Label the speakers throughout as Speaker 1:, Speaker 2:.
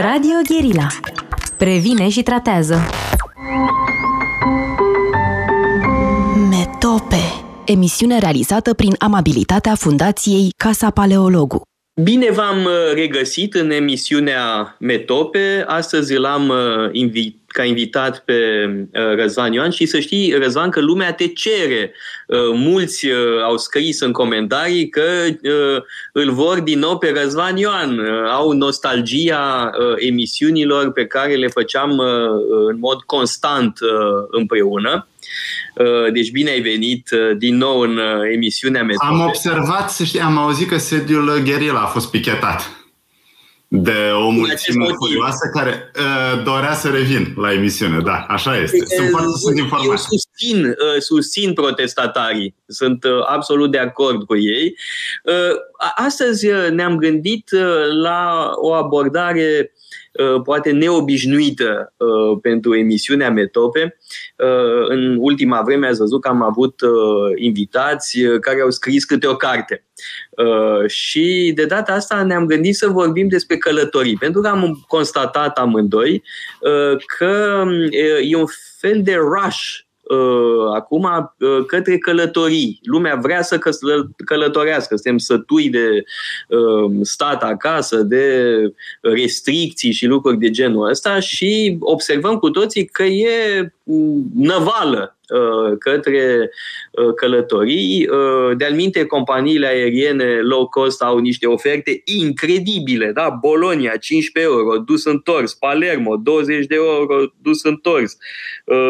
Speaker 1: Radio Guerilla. Previne și tratează. Metope. Emisiune realizată prin amabilitatea Fundației Casa Paleologu.
Speaker 2: Bine v-am uh, regăsit în emisiunea Metope. Astăzi l-am uh, invit, ca invitat pe uh, Răzvan Ioan și să știi, Răzvan, că lumea te cere. Mulți au scris în comentarii că îl vor din nou pe Răzvan Ioan. Au nostalgia emisiunilor pe care le făceam în mod constant împreună. Uh, deci bine ai venit uh, din nou în uh, emisiunea mea.
Speaker 3: Am observat, să știi, am auzit că sediul Guerilla a fost pichetat de o mulțime curioasă care uh, dorea să revin la emisiune. Da, așa este. Sunt foarte sunt informați.
Speaker 2: Eu susțin, uh, susțin protestatarii. Sunt uh, absolut de acord cu ei. Uh, astăzi ne-am gândit uh, la o abordare Uh, poate neobișnuită uh, pentru emisiunea Metope. Uh, în ultima vreme ați văzut că am avut invitați care au scris câte o carte. Și de data asta ne-am gândit să vorbim despre călătorii, pentru că am constatat amândoi că e un fel de rush uh, acum uh, către călătorii. Lumea vrea să călătorească, suntem sătui de uh, stat acasă, de restricții și lucruri de genul ăsta și observăm cu toții că e năvală Uh, către uh, călătorii. Uh, de-al minte, companiile aeriene low cost au niște oferte incredibile. Da? Bologna, 15 euro, dus întors. Palermo, 20 de euro, dus întors.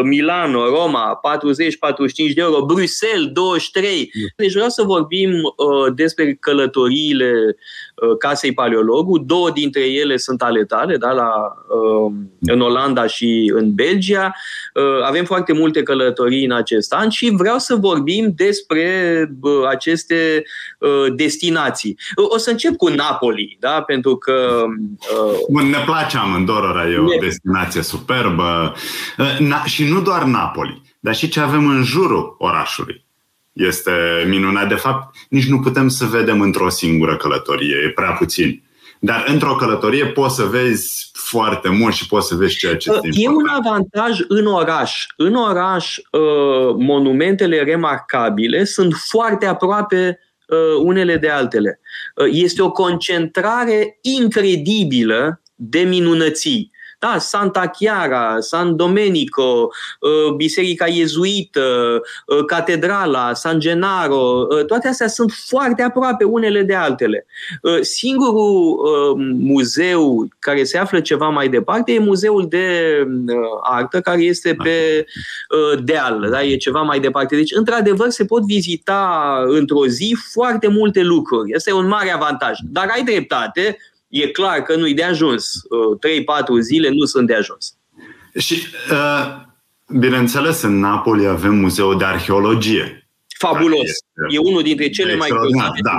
Speaker 2: Milano, Roma, 40-45 de euro. Bruxelles, 23. Deci vreau să vorbim despre călătoriile casei paleologu. Două dintre ele sunt ale tale, da? La, în Olanda și în Belgia. Avem foarte multe călătorii călătorii în acest an și vreau să vorbim despre aceste destinații. O să încep cu Napoli, da? pentru că...
Speaker 3: Bun, ne place amândorora, e o ne... destinație superbă. Na, și nu doar Napoli, dar și ce avem în jurul orașului. Este minunat. De fapt, nici nu putem să vedem într-o singură călătorie, e prea puțin. Dar într-o călătorie poți să vezi foarte mult și poți să vezi ceea ce este
Speaker 2: E un avantaj în oraș. În oraș, uh, monumentele remarcabile sunt foarte aproape uh, unele de altele. Uh, este o concentrare incredibilă de minunății. Da, Santa Chiara, San Domenico, uh, Biserica Iezuită, uh, Catedrala, San Genaro, uh, toate astea sunt foarte aproape unele de altele. Singurul muzeu care se află ceva mai departe e muzeul de artă care este pe deal, da? e ceva mai departe. Deci, într-adevăr, se pot vizita într-o zi foarte multe lucruri. Asta e un mare avantaj. Dar ai dreptate, e clar că nu-i de ajuns. 3-4 uh, zile nu sunt de ajuns.
Speaker 3: Și, uh, bineînțeles, în Napoli avem muzeul de arheologie.
Speaker 2: Fabulos. Este e unul dintre cele mai
Speaker 3: grozave da.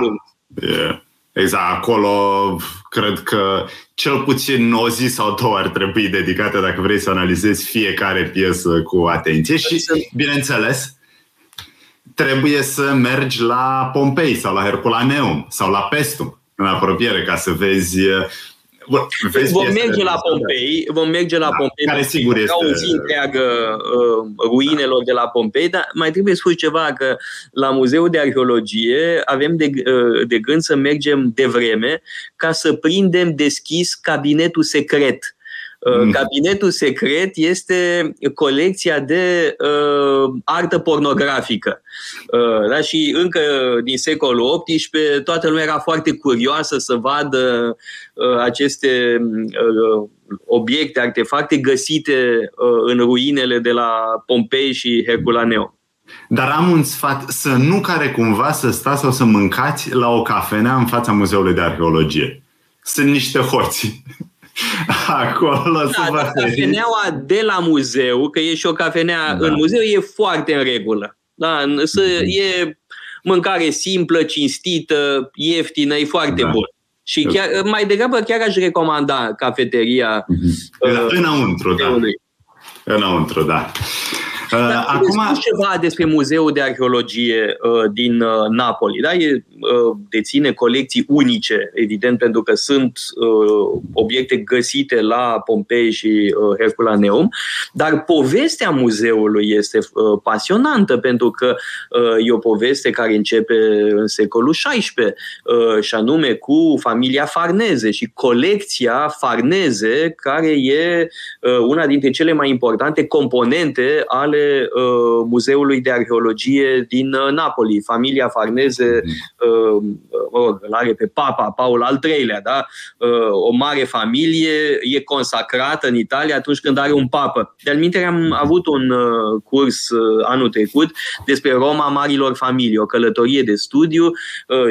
Speaker 3: E, exact. Acolo cred că cel puțin o zi sau două ar trebui dedicate dacă vrei să analizezi fiecare piesă cu atenție și, bineînțeles, trebuie să mergi la Pompei sau la Herculaneum sau la Pestum în apropiere ca să vezi
Speaker 2: Vezi vom merge la Pompei, vom merge la da, Pompei,
Speaker 3: care sigur este...
Speaker 2: o zi întreagă uh, ruinelor de la Pompei, dar mai trebuie spus ceva, că la Muzeul de Arheologie avem de, uh, de gând să mergem de vreme ca să prindem deschis cabinetul secret Uh, mm. Cabinetul secret este colecția de uh, artă pornografică. Uh, da? Și încă din secolul XVIII toată lumea era foarte curioasă să vadă uh, aceste uh, obiecte, artefacte găsite uh, în ruinele de la Pompei și Herculaneo.
Speaker 3: Dar am un sfat să nu care cumva să stați sau să mâncați la o cafenea în fața Muzeului de Arheologie. Sunt niște hoți. Acolo da, să vă
Speaker 2: Cafeneaua de la muzeu, că e și o cafenea da. în muzeu, e foarte în regulă. Da, să, mm-hmm. e mâncare simplă, cinstită, ieftină, e foarte da. bun. Și chiar, mai degrabă chiar aș recomanda cafeteria.
Speaker 3: Mm-hmm. Uh, înăuntru, da. Înăuntru, da.
Speaker 2: Dar Acum... ceva despre Muzeul de Arheologie uh, din uh, Napoli. Da? E, uh, deține colecții unice, evident, pentru că sunt uh, obiecte găsite la Pompei și uh, Herculaneum, dar povestea muzeului este uh, pasionantă, pentru că uh, e o poveste care începe în secolul XVI, uh, și anume cu familia Farneze și colecția Farneze, care e uh, una dintre cele mai importante componente ale uh, Muzeului de Arheologie din uh, Napoli. Familia Farneze mm. îl are pe Papa Paul al III-lea, da? o mare familie, e consacrată în Italia atunci când are un papă. De-al am avut un curs anul trecut despre Roma Marilor Familii, o călătorie de studiu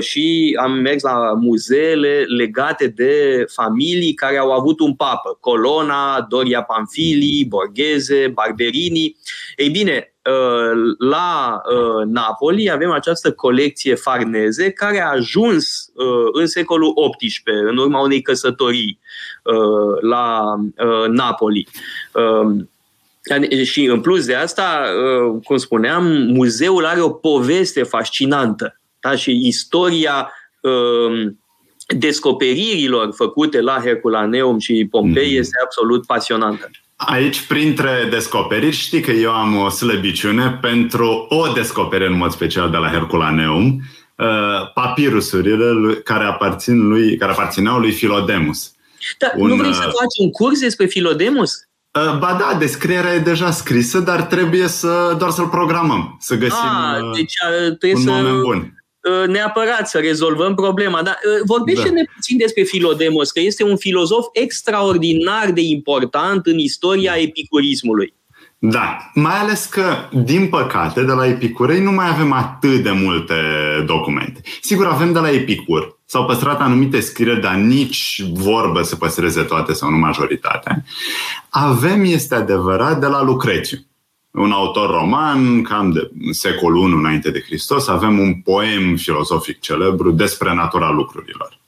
Speaker 2: și am mers la muzeele legate de familii care au avut un papă. Colona, Doria Pamfili, Borghese, Barberini. Ei bine, uh, la uh, Napoli avem această colecție farneze care a ajuns uh, în secolul XVIII, în urma unei căsătorii la Napoli. Um, și în plus de asta, cum spuneam, muzeul are o poveste fascinantă. Da? Și istoria um, descoperirilor făcute la Herculaneum și Pompei mm. este absolut pasionantă.
Speaker 3: Aici, printre descoperiri, știi că eu am o slăbiciune pentru o descoperire în mod special de la Herculaneum, uh, papirusurile care, aparțin lui, care aparțineau lui Filodemus.
Speaker 2: Dar un, nu vrei să uh, faci un curs despre Filodemus?
Speaker 3: Uh, ba da, descrierea e deja scrisă, dar trebuie să doar să-l programăm, să găsim A, deci, trebuie un să... moment bun.
Speaker 2: Uh, neapărat să rezolvăm problema. Dar uh, vorbește-ne da. puțin despre Filodemos, că este un filozof extraordinar de important în istoria epicurismului.
Speaker 3: Da, mai ales că, din păcate, de la Epicurei nu mai avem atât de multe documente. Sigur, avem de la Epicur. S-au păstrat anumite scrieri, dar nici vorbă să păstreze toate sau nu majoritatea. Avem, este adevărat, de la Lucrețiu un autor roman, cam de secolul I înainte de Hristos, avem un poem filozofic celebru despre natura lucrurilor.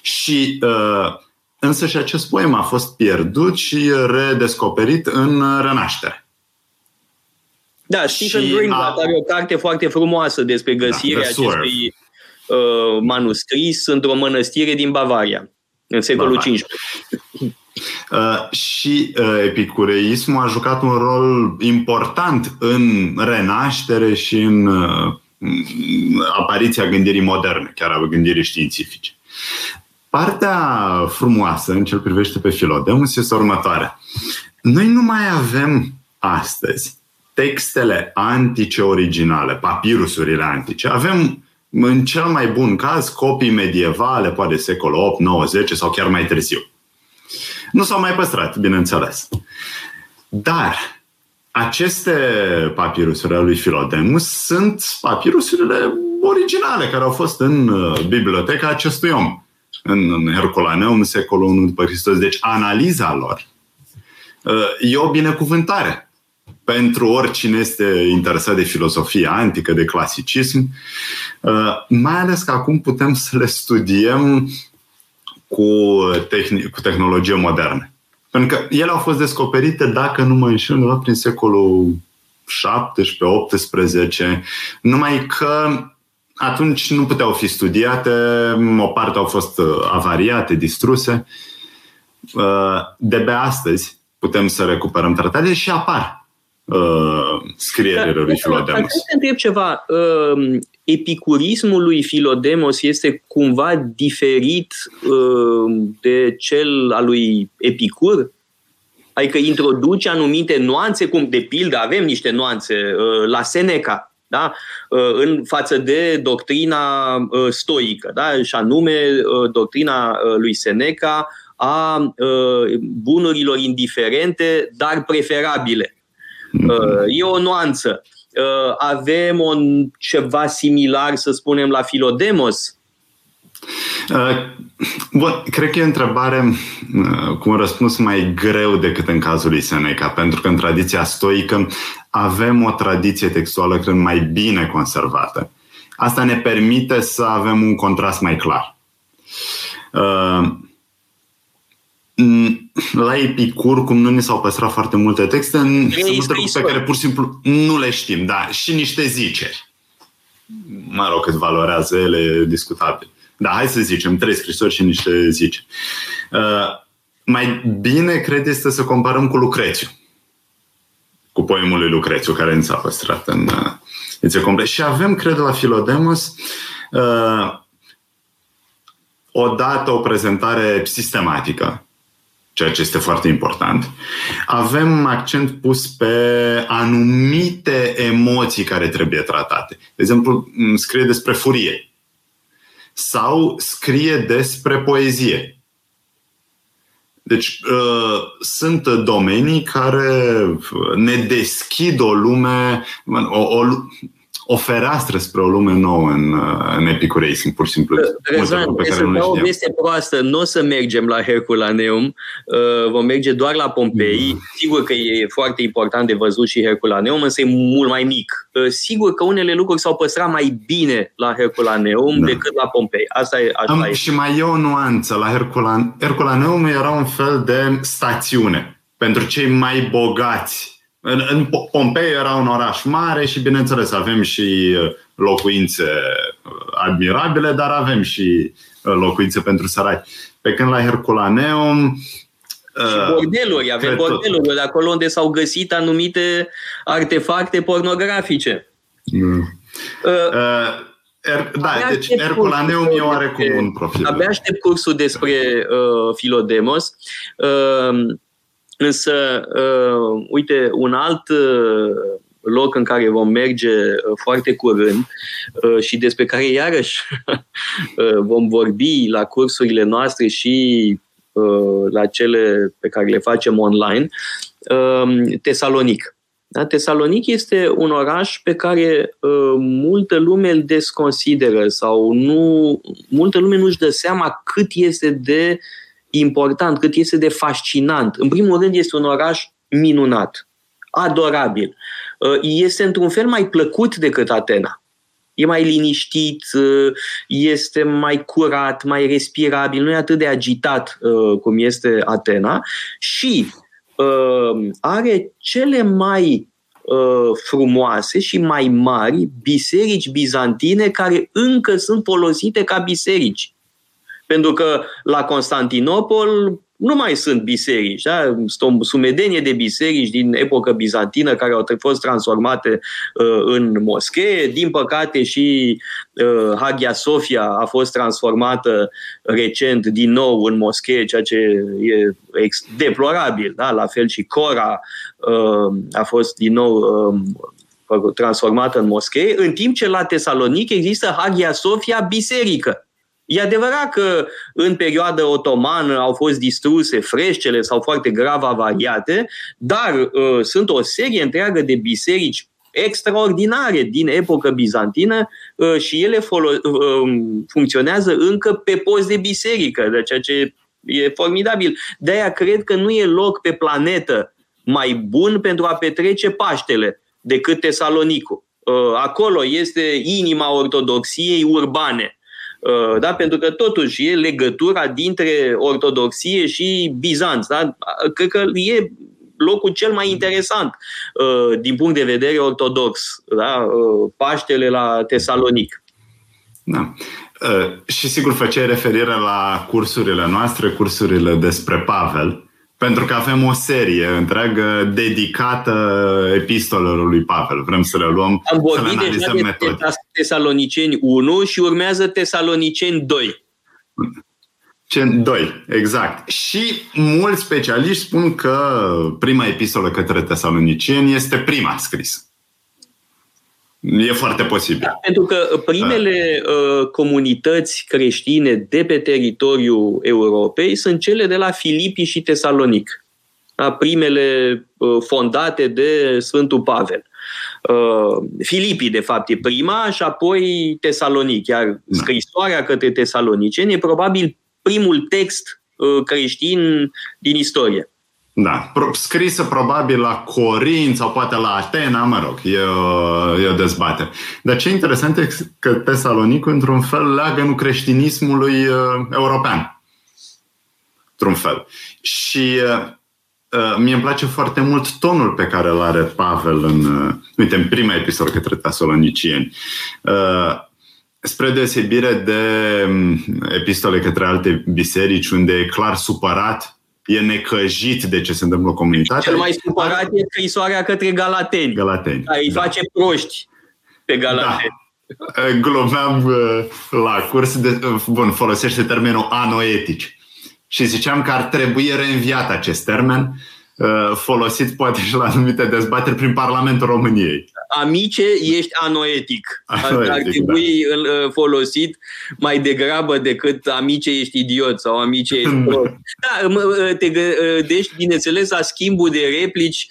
Speaker 3: Și uh, însă și acest poem a fost pierdut și redescoperit în Renaștere.
Speaker 2: Da, Stephen Greenblatt a... are o carte foarte frumoasă despre da, găsirea da, acestui uh, manuscris într-o mănăstire din Bavaria, în secolul Bavaria. XV.
Speaker 3: Uh, și uh, epicureismul a jucat un rol important în renaștere și în uh, apariția gândirii moderne, chiar a gândirii științifice. Partea frumoasă în ce privește pe Filodemus este următoarea. Noi nu mai avem astăzi textele antice originale, papirusurile antice. Avem în cel mai bun caz copii medievale, poate secolul 8, 9, 10 sau chiar mai târziu. Nu s-au mai păstrat, bineînțeles. Dar aceste papirusuri ale lui Filodemus sunt papirusurile originale care au fost în uh, biblioteca acestui om, în Herculaneum, în secolul I după Hristos. Deci analiza lor uh, e o binecuvântare pentru oricine este interesat de filozofie antică, de clasicism, uh, mai ales că acum putem să le studiem cu, tehn- cu tehnologie modernă. Pentru că ele au fost descoperite, dacă nu mă înșel, prin secolul 17-18, numai că atunci nu puteau fi studiate, o parte au fost uh, avariate, distruse. Uh, de pe astăzi putem să recuperăm tratatele și apar uh, scrierile lui Filodemus. Dar
Speaker 2: să întreb ceva. Uh, epicurismul lui Filodemos este cumva diferit uh, de cel al lui Epicur? Adică introduce anumite nuanțe, cum de pildă avem niște nuanțe uh, la Seneca, da? Uh, în față de doctrina uh, stoică, da? și anume uh, doctrina uh, lui Seneca a uh, bunurilor indiferente, dar preferabile. Uh, e o nuanță. Uh, avem un, ceva similar, să spunem, la Filodemos?
Speaker 3: Uh, bun, cred că e o întrebare cu un răspuns mai greu decât în cazul lui Seneca, pentru că în tradiția stoică avem o tradiție textuală, cred, mai bine conservată. Asta ne permite să avem un contrast mai clar. La Epicur, cum nu ne s-au păstrat foarte multe texte, sunt multe lucruri pe care pur și simplu nu le știm, da, și niște ziceri. Mă rog, cât valorează ele, discutabil. Da, hai să zicem, trei scrisori și niște ziceri. Uh, mai bine, cred, este să comparăm cu Lucrețiu. Cu poemul lui Lucrețiu, care nu s-a păstrat în uh, ediție complet. Și avem, cred, la Filodemos, uh, odată o prezentare sistematică ceea ce este foarte important. Avem accent pus pe anumite emoții care trebuie tratate. De exemplu, scrie despre furie sau scrie despre poezie. Deci uh, sunt domenii care ne deschid o lume, o, o, o fereastră spre o lume nouă în, uh, în epicureism, pur și simplu.
Speaker 2: Răzvan, pe care nu o veste proastă, nu o să mergem la Herculaneum, uh, vom merge doar la Pompei. Mm. Sigur că e foarte important de văzut și Herculaneum, însă e mult mai mic. Uh, sigur că unele lucruri s-au păstrat mai bine la Herculaneum da. decât la Pompei. Asta e, așa
Speaker 3: Am,
Speaker 2: e.
Speaker 3: Și mai e o nuanță. La Herculan... Herculaneum era un fel de stațiune pentru cei mai bogați în, în Pompei era un oraș mare și, bineînțeles, avem și uh, locuințe uh, admirabile, dar avem și uh, locuințe pentru săraci. Pe când la Herculaneum
Speaker 2: și bordeluri, avem bordeluri tot. de acolo unde s-au găsit anumite artefacte pornografice.
Speaker 3: Mm. Uh, uh, Er, da, abia deci Herculaneum e oarecum un profil.
Speaker 2: Abia aștept cursul despre uh, Filodemos. Uh, Însă, uh, uite, un alt uh, loc în care vom merge uh, foarte curând uh, și despre care iarăși uh, vom vorbi la cursurile noastre și uh, la cele pe care le facem online, uh, Tesalonic. Da? Tesalonic este un oraș pe care uh, multă lume îl desconsideră sau nu, multă lume nu-și dă seama cât este de uh, important, cât este de fascinant. În primul rând este un oraș minunat, adorabil. Uh, este într-un fel mai plăcut decât Atena. E mai liniștit, uh, este mai curat, mai respirabil, nu e atât de agitat uh, cum este Atena și are cele mai frumoase și mai mari biserici bizantine care încă sunt folosite ca biserici. Pentru că la Constantinopol nu mai sunt biserici. Da? Sunt o sumedenie de biserici din epocă bizantină care au fost transformate uh, în moschee. Din păcate și uh, Hagia Sofia a fost transformată recent din nou în moschee, ceea ce e ex- deplorabil. Da? La fel și Cora uh, a fost din nou uh, transformată în moschee, în timp ce la Tesalonic există Hagia Sofia biserică. E adevărat că în perioada otomană au fost distruse freșcele sau foarte grav avariate, dar uh, sunt o serie întreagă de biserici extraordinare din epocă bizantină uh, și ele folo- uh, funcționează încă pe post de biserică, de ceea ce e formidabil. De aia cred că nu e loc pe planetă mai bun pentru a petrece Paștele decât Tesalonicul. Uh, acolo este inima ortodoxiei urbane Uh, da? pentru că totuși e legătura dintre ortodoxie și Bizanț. Da? Cred că e locul cel mai interesant uh, din punct de vedere ortodox. Da? Uh, Paștele la Tesalonic.
Speaker 3: Da. Și sigur făceai referire la cursurile noastre, cursurile despre Pavel. Pentru că avem o serie întreagă dedicată epistolelor lui Pavel. Vrem să le luăm,
Speaker 2: Am vorbit să le deja de metode. Tesaloniceni 1 și urmează Tesaloniceni 2.
Speaker 3: 2, exact. Și mulți specialiști spun că prima epistolă către tesalonicieni este prima scrisă. E foarte posibil. Da,
Speaker 2: pentru că primele da. uh, comunități creștine de pe teritoriul Europei sunt cele de la Filipii și Tesalonic. Da, primele uh, fondate de Sfântul Pavel. Uh, Filipii, de fapt, e prima și apoi Tesalonic. Iar da. scrisoarea către tesaloniceni e probabil primul text uh, creștin din istorie.
Speaker 3: Da, scrisă probabil la Corint sau poate la Atena, mă rog, e o, e o dezbatere. Dar ce interesant e că Tesalonicul, într-un fel, leagă nu creștinismului uh, european. într-un fel. Și uh, mie îmi place foarte mult tonul pe care îl are Pavel în, uh, uite, în prima episod către Tesalonicieni. Uh, spre deosebire de um, epistole către alte biserici unde e clar supărat e necăjit de ce se întâmplă în comunitate.
Speaker 2: Cel mai supărat e scrisoarea către Galateni.
Speaker 3: Galateni.
Speaker 2: Da, îi da. face proști pe Galateni.
Speaker 3: Da. Glumeam uh, la curs, de, uh, bun, folosește termenul anoetici. Și ziceam că ar trebui reînviat acest termen Uh, folosit poate și la anumite dezbateri prin Parlamentul României.
Speaker 2: Amice, ești anoetic. anoetic Ar trebui da. Uh, folosit mai degrabă decât amice, ești idiot sau amice, ești prost. Da, uh, te gândești, bineînțeles, la schimbul de replici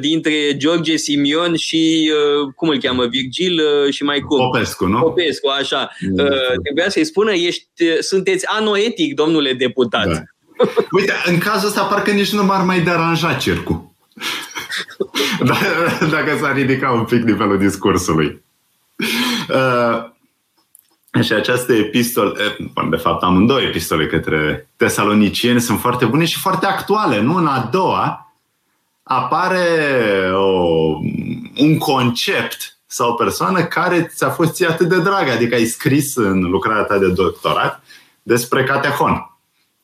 Speaker 2: dintre George Simion și, cum îl cheamă, Virgil și mai cum?
Speaker 3: Popescu, nu?
Speaker 2: Popescu, așa. Mm. Trebuia să-i spună, ești, sunteți anoetic, domnule deputat. Da.
Speaker 3: Uite, în cazul ăsta parcă nici nu m-ar mai deranja cercul. Dacă s-ar ridica un pic nivelul discursului. Uh, și această epistolă, de fapt amândouă epistole către tesalonicieni sunt foarte bune și foarte actuale. Nu? În a doua apare o, un concept sau o persoană care ți-a fost ție atât de dragă, adică ai scris în lucrarea ta de doctorat despre catehon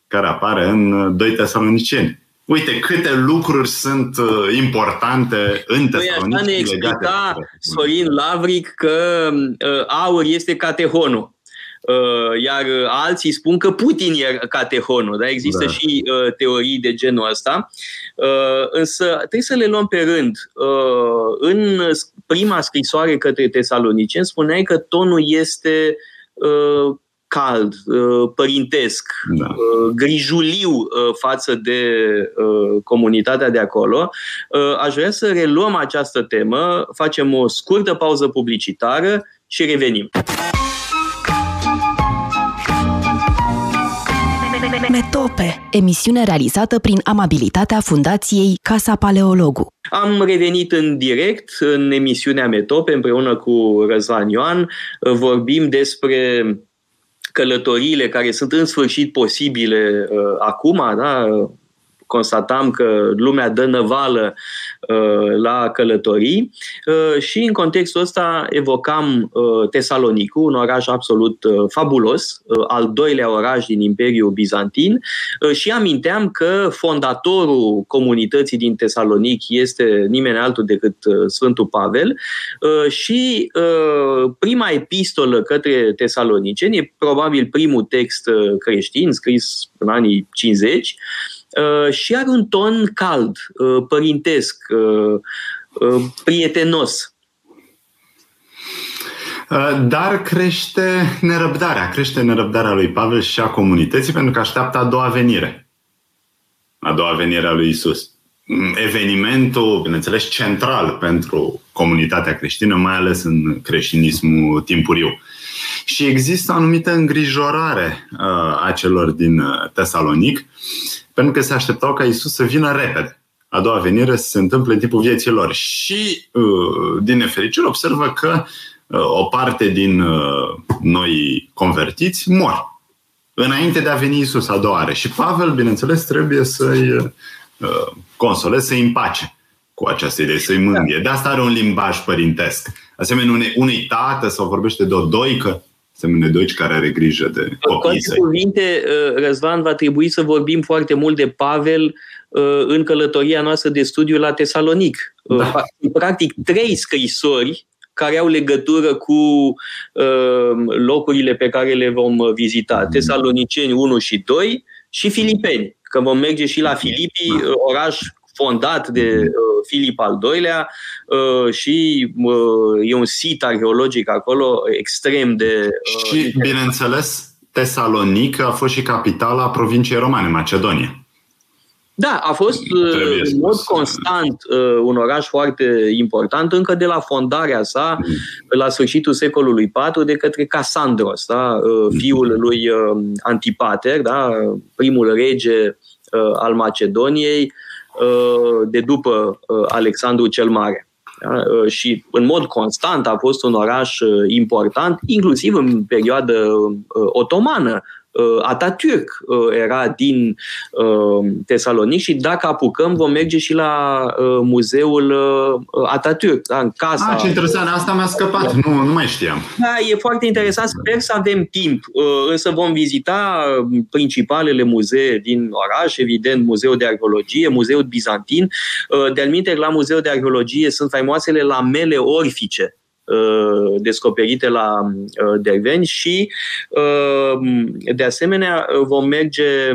Speaker 3: care apare în 2 Tesaloniceni. Uite câte lucruri sunt uh, importante în Tesalonici. Păi așa
Speaker 2: ne explica Sorin Lavric că uh, aur este catehonul. Uh, iar alții spun că Putin e catehonul. Da? Există da. și uh, teorii de genul ăsta. Uh, însă trebuie să le luăm pe rând. Uh, în prima scrisoare către tesaloniceni spuneai că tonul este uh, cald, uh, părintesc, da. Uh, grijuliu uh, față de comunitatea de acolo. Aș vrea să reluăm această temă, facem o scurtă pauză publicitară și revenim.
Speaker 1: Metope, emisiune realizată prin amabilitatea Fundației Casa Paleologu.
Speaker 2: Am revenit în direct în emisiunea Metope împreună cu Răzvan Ioan. Vorbim despre călătoriile care sunt în sfârșit posibile uh, acum, da? Constatam că lumea dă năvală uh, la călătorii. Uh, și în contextul ăsta evocam uh, Tesalonicul, un oraș absolut uh, fabulos, uh, al doilea oraș din Imperiul Bizantin. Uh, și aminteam că fondatorul comunității din Tesalonic este nimeni altul decât uh, Sfântul Pavel. Uh, și uh, prima epistolă către tesaloniceni e probabil primul text uh, creștin scris în anii 50 Uh, și are un ton cald, uh, părintesc, uh, prietenos.
Speaker 3: Dar crește nerăbdarea, crește nerăbdarea lui Pavel și a comunității pentru că așteaptă a doua venire. A doua venire a lui Isus. Mm, evenimentul, bineînțeles, central pentru comunitatea creștină, mai ales în creștinismul timpuriu. Și există o anumită îngrijorare a celor din Tesalonic pentru că se așteptau ca Isus să vină repede. A doua venire să se întâmple în timpul vieții lor. Și, uh, din nefericire, observă că uh, o parte din uh, noi convertiți mor înainte de a veni Isus a doua oară. Și Pavel, bineînțeles, trebuie să-i consoleze, să-i împace cu această idee, să-i mângâie. De asta are un limbaj părintesc. Asemenea, unui, unui tată sau vorbește de o doică, doici care are grijă de copii.
Speaker 2: Cu cuvinte, uh, Răzvan, va trebui să vorbim foarte mult de Pavel uh, în călătoria noastră de studiu la Tesalonic. Uh, da. Practic, trei scrisori care au legătură cu locurile pe care le vom vizita. Mm. Tesaloniceni 1 și 2 și Filipeni, că vom merge și la Filipii, da. oraș fondat de uh, Filip al II-lea uh, și uh, e un sit arheologic acolo extrem de...
Speaker 3: Uh, și, bineînțeles, Tesalonic a fost și capitala provinciei romane, Macedonia.
Speaker 2: Da, a fost uh, Trebuie în mod constant uh, un oraș foarte important, încă de la fondarea sa, mm. la sfârșitul secolului IV, de către Casandros, da? uh, mm. fiul lui uh, Antipater, da? primul rege uh, al Macedoniei, Uh, de după uh, Alexandru cel Mare. Da? Uh, și în mod constant a fost un oraș important, inclusiv în perioadă otomană. Atatürk era din Tesalonic și dacă apucăm vom merge și la muzeul Atatürk, da, în casa.
Speaker 3: Ah, ce interesant, asta mi-a scăpat, nu, nu mai știam.
Speaker 2: Da, e foarte interesant, sper să avem timp, însă vom vizita principalele muzee din oraș, evident Muzeul de Arheologie, Muzeul Bizantin, de-al la Muzeul de Arheologie sunt faimoasele lamele orfice Uh, descoperite la uh, Derveni și uh, de asemenea vom merge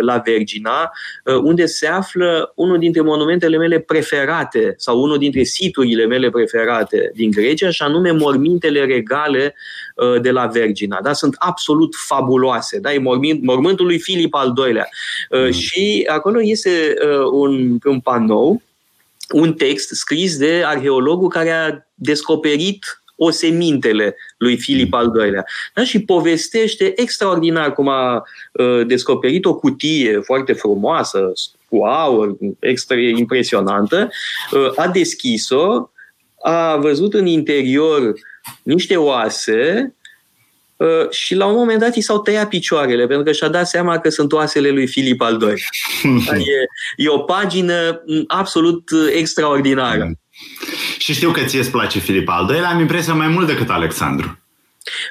Speaker 2: la Vergina unde se află unul dintre monumentele mele preferate sau unul dintre siturile mele preferate din Grecia și anume mormintele regale de la Vergina. Da? Sunt absolut fabuloase. Da? E mormânt, mormântul lui Filip al II-lea. Mm. Și acolo este un, un panou un text scris de arheologul care a descoperit osemintele lui Filip al II-lea. Da? Și povestește extraordinar cum a uh, descoperit o cutie foarte frumoasă, cu aur, extra impresionantă, uh, a deschis-o, a văzut în interior niște oase Uh, și la un moment dat i s-au tăiat picioarele, pentru că și-a dat seama că sunt oasele lui Filip al II. e, e o pagină absolut extraordinară.
Speaker 3: Și știu că ție îți place Filip al II, am impresia mai mult decât Alexandru.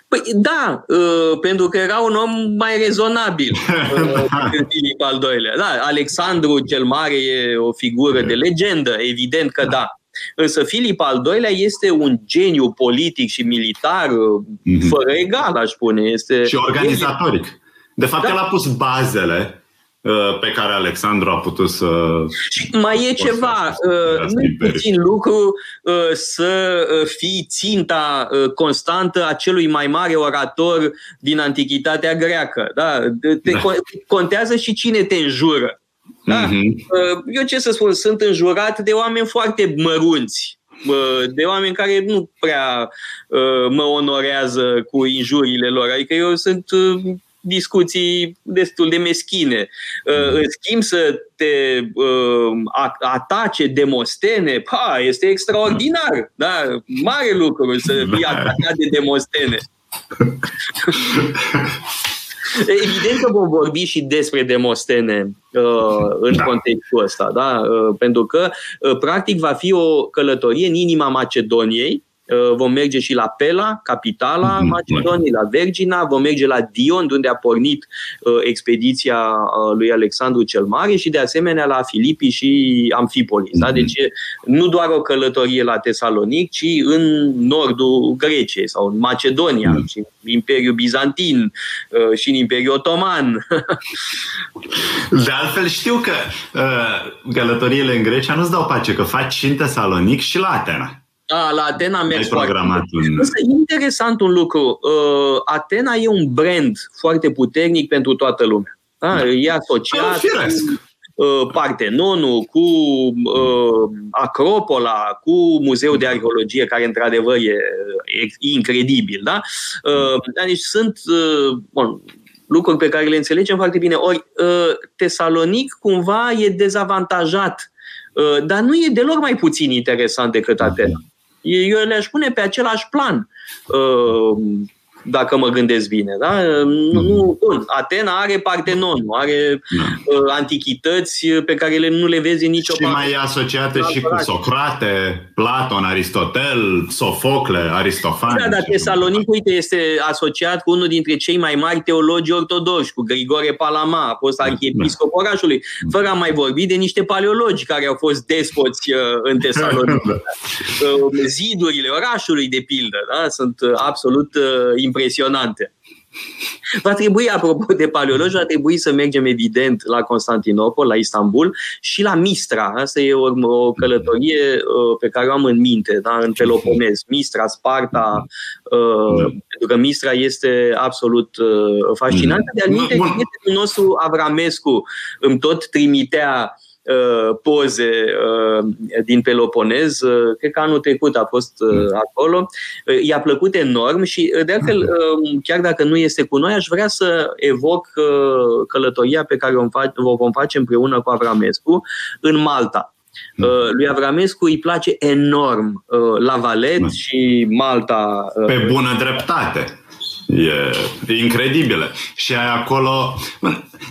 Speaker 2: Păi da, uh, pentru că era un om mai rezonabil uh, da. Filip al II-lea. Da, Alexandru cel Mare e o figură de legendă, evident că da. Însă Filip al II-lea este un geniu politic și militar mm-hmm. fără egal, aș spune. Este
Speaker 3: și organizatoric. De fapt, da. el a pus bazele uh, pe care Alexandru a putut să...
Speaker 2: Și mai e ceva, uh, nu e puțin lucru uh, să fii ținta constantă a celui mai mare orator din antichitatea greacă. Da? Te da. Contează și cine te înjură. Da? Uh-huh. Eu ce să spun, sunt înjurat de oameni foarte mărunți, de oameni care nu prea uh, mă onorează cu injurile lor. Adică eu sunt uh, discuții destul de meschine. Uh, în schimb, să te atace Demostene, pa, este extraordinar. Da? Mare lucru să fii atacat de Demostene. Evident că vom vorbi și despre Demostene uh, în da. contextul ăsta, da? Uh, pentru că, uh, practic, va fi o călătorie în inima Macedoniei, Uh, vom merge și la Pela, capitala mm-hmm. Macedoniei, la Vergina, vom merge la Dion, unde a pornit uh, expediția uh, lui Alexandru cel Mare și de asemenea la Filipi și Amfipolis. Mm-hmm. Da? Mhm. Deci nu doar o călătorie la Tesalonic, ci în nordul Greciei sau în Macedonia, mm-hmm. și în Imperiul Bizantin uh, și în Imperiul Otoman.
Speaker 3: de altfel știu că uh, călătoriile în Grecia nu-ți dau pace, că faci și în Tesalonic și la Atena.
Speaker 2: Da, la Atena am mers
Speaker 3: foarte un...
Speaker 2: Însă interesant un lucru. Uh, Atena e un brand foarte puternic pentru toată lumea. Da? Da. E asociat cu uh, Partenonul, cu uh, Acropola, cu Muzeul de Arheologie, care într-adevăr e, e incredibil. Da? Uh, deci sunt uh, bun, lucruri pe care le înțelegem foarte bine. Ori uh, Tesalonic cumva e dezavantajat uh, dar nu e deloc mai puțin interesant decât Atena. Eu le-aș pune pe același plan. Uh, dacă mă gândesc bine. Da? Nu, nu, bun, Atena are Partenon, are da. uh, antichități pe care le, nu le vezi în nicio
Speaker 3: Și mai e asociată și cu Socrate, Platon, Aristotel, Sofocle, Aristofan.
Speaker 2: Da, dar Tesalonic, uite, este asociat cu unul dintre cei mai mari teologi ortodoxi, cu Grigore Palama, a fost da, arhiepiscop da. orașului, fără a mai vorbi de niște paleologi care au fost despoți uh, în Tesalonic. da. Uh, zidurile orașului, de pildă, da? sunt uh, absolut uh, impresionante. Va trebui, apropo de paleologi, va trebui să mergem evident la Constantinopol, la Istanbul și la Mistra. Asta e o, o călătorie uh, pe care o am în minte, da? în Peloponez. Mistra, Sparta, uh, pentru că Mistra este absolut uh, fascinantă. De-al minte, nostru Avramescu îmi tot trimitea Uh, poze uh, din Peloponez. Uh, cred că anul trecut a fost acolo. I-a plăcut enorm și, de altfel, chiar dacă nu este cu noi, aș vrea să evoc călătoria pe care o vom face împreună cu Avramescu în Malta. Lui Avramescu îi place enorm La Valet și Malta.
Speaker 3: Pe bună dreptate. E incredibile. Și ai acolo...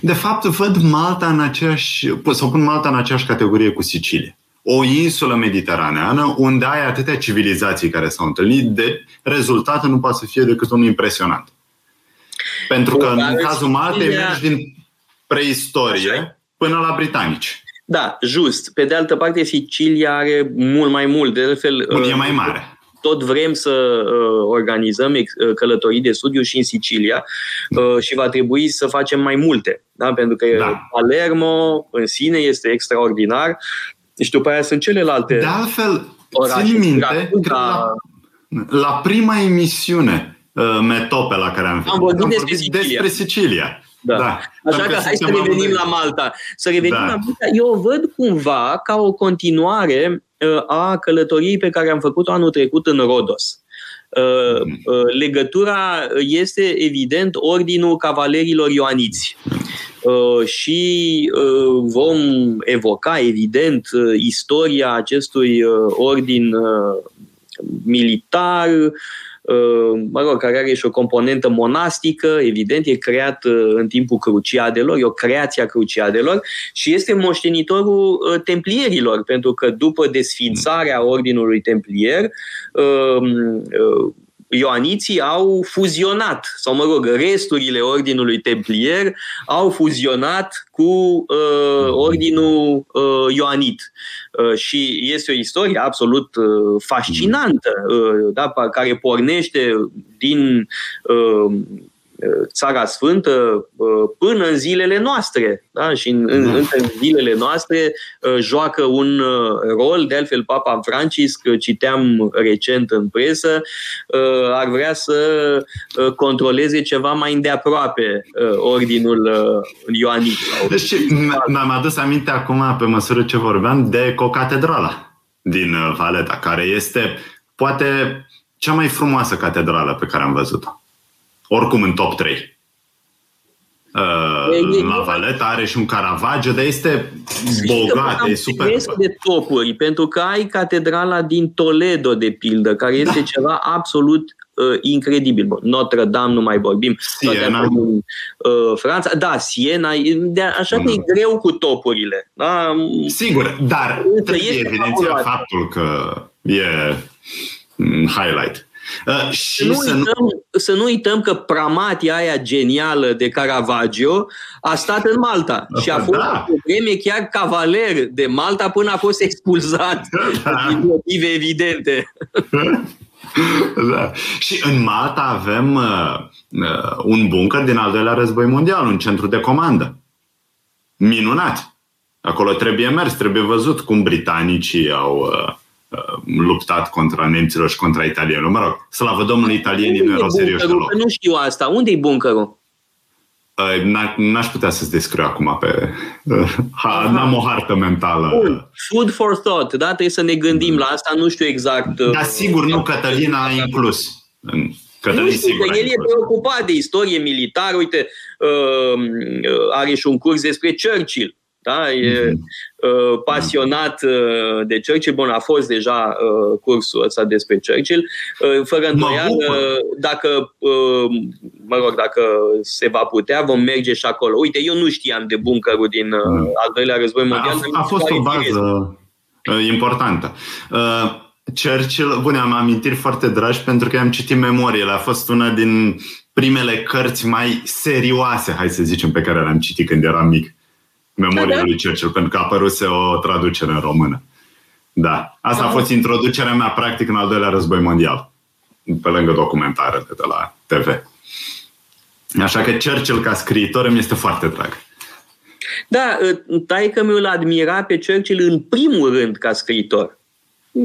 Speaker 3: De fapt, văd Malta în aceeași... Sau pun Malta în aceeași categorie cu Sicilia. O insulă mediteraneană unde ai atâtea civilizații care s-au întâlnit, de rezultatul nu poate să fie decât unul impresionant. Pentru că în cazul Maltei mergi din preistorie până la britanici.
Speaker 2: Da, just. Pe de altă parte, Sicilia are mult mai mult. De altfel,
Speaker 3: Bun, e mai mare
Speaker 2: tot vrem să uh, organizăm uh, călătorii de studiu și în Sicilia uh, și va trebui să facem mai multe. Da? Pentru că da. Palermo în sine este extraordinar și după aia sunt celelalte
Speaker 3: De altfel, orașe. țin minte că la, la prima emisiune Metope la care am venit,
Speaker 2: am vorbit, am vorbit despre Sicilia.
Speaker 3: Despre Sicilia.
Speaker 2: Da. da. Așa că hai să revenim la Malta. Să revenim da. la Malta. Eu o văd cumva ca o continuare uh, a călătoriei pe care am făcut-o anul trecut în Rodos. Uh, mm. uh, legătura este evident ordinul cavalerilor ioaniți. Și vom evoca, evident, istoria acestui ordin militar, Uh, mă rog, care are și o componentă monastică, evident, e creat uh, în timpul cruciadelor, e o creație a cruciadelor și este moștenitorul uh, templierilor, pentru că după desfințarea ordinului templier, ioaniții au fuzionat, sau mă rog, resturile ordinului templier au fuzionat cu uh, ordinul uh, ioanit. Uh, și este o istorie absolut uh, fascinantă, uh, da, care pornește din uh, Țara Sfântă până în zilele noastre. Da? Și în, în, în zilele noastre joacă un rol, de altfel Papa Francisc, citeam recent în presă, ar vrea să controleze ceva mai îndeaproape ordinul Ioanit.
Speaker 3: Deci mi-am adus aminte acum, pe măsură ce vorbeam, de Cocatedrala din Valeta, care este poate cea mai frumoasă catedrală pe care am văzut-o oricum în top 3. Uh, la Valeta are și un Caravaggio, dar este bogat, e super.
Speaker 2: Este de topuri, pentru că ai catedrala din Toledo, de pildă, care este da. ceva absolut uh, incredibil. Notre Dame nu mai vorbim.
Speaker 3: Siena.
Speaker 2: uh, Franța. Da, Siena. De, așa că mm. e greu cu topurile. Da?
Speaker 3: Sigur, dar trebuie evidenția faptul că e mm, highlight.
Speaker 2: Uh, și să, nu să, uităm, nu... să nu uităm că pramatia aia genială de Caravaggio a stat în Malta și a fost da. o vreme chiar cavaler de Malta până a fost expulzat da. din motive evidente.
Speaker 3: da. Și în Malta avem uh, uh, un bunker din al doilea război mondial, un centru de comandă. Minunat! Acolo trebuie mers, trebuie văzut cum britanicii au uh, Uh, luptat contra nemților și contra italienilor. Mă rog, slavă Domnului, italienii nu erau serioși deloc.
Speaker 2: Nu știu asta. Unde e bunkerul?
Speaker 3: Uh, n-aș putea să-ți descriu acum pe... Uh, ha, n-am o hartă mentală. Bun.
Speaker 2: Food for thought, da? Trebuie să ne gândim la asta, nu știu exact...
Speaker 3: Dar sigur, nu, Cătălin a inclus.
Speaker 2: Cătălin, nu știu, sigur, că el e preocupat de istorie militară, uite, are și un curs despre Churchill da? E mm-hmm. uh, pasionat uh, de Churchill. Bun, a fost deja uh, cursul ăsta despre Churchill. Uh, fără îndoială, dacă, uh, mă rog, dacă se va putea, vom merge și acolo. Uite, eu nu știam de bunkerul din uh, mm. al doilea război mondial.
Speaker 3: A, a fost o bază uh, importantă. Uh, Churchill, bune, am amintiri foarte dragi pentru că am citit memoriile. A fost una din primele cărți mai serioase, hai să zicem, pe care le-am citit când eram mic memoriile da, da. lui Churchill, pentru că a apărut o traducere în română. Da. Asta a fost introducerea mea, practic, în al doilea război mondial. Pe lângă documentarele de la TV. Așa că Churchill ca scriitor îmi este foarte drag.
Speaker 2: Da, taică mi-l admira pe Churchill în primul rând ca scriitor.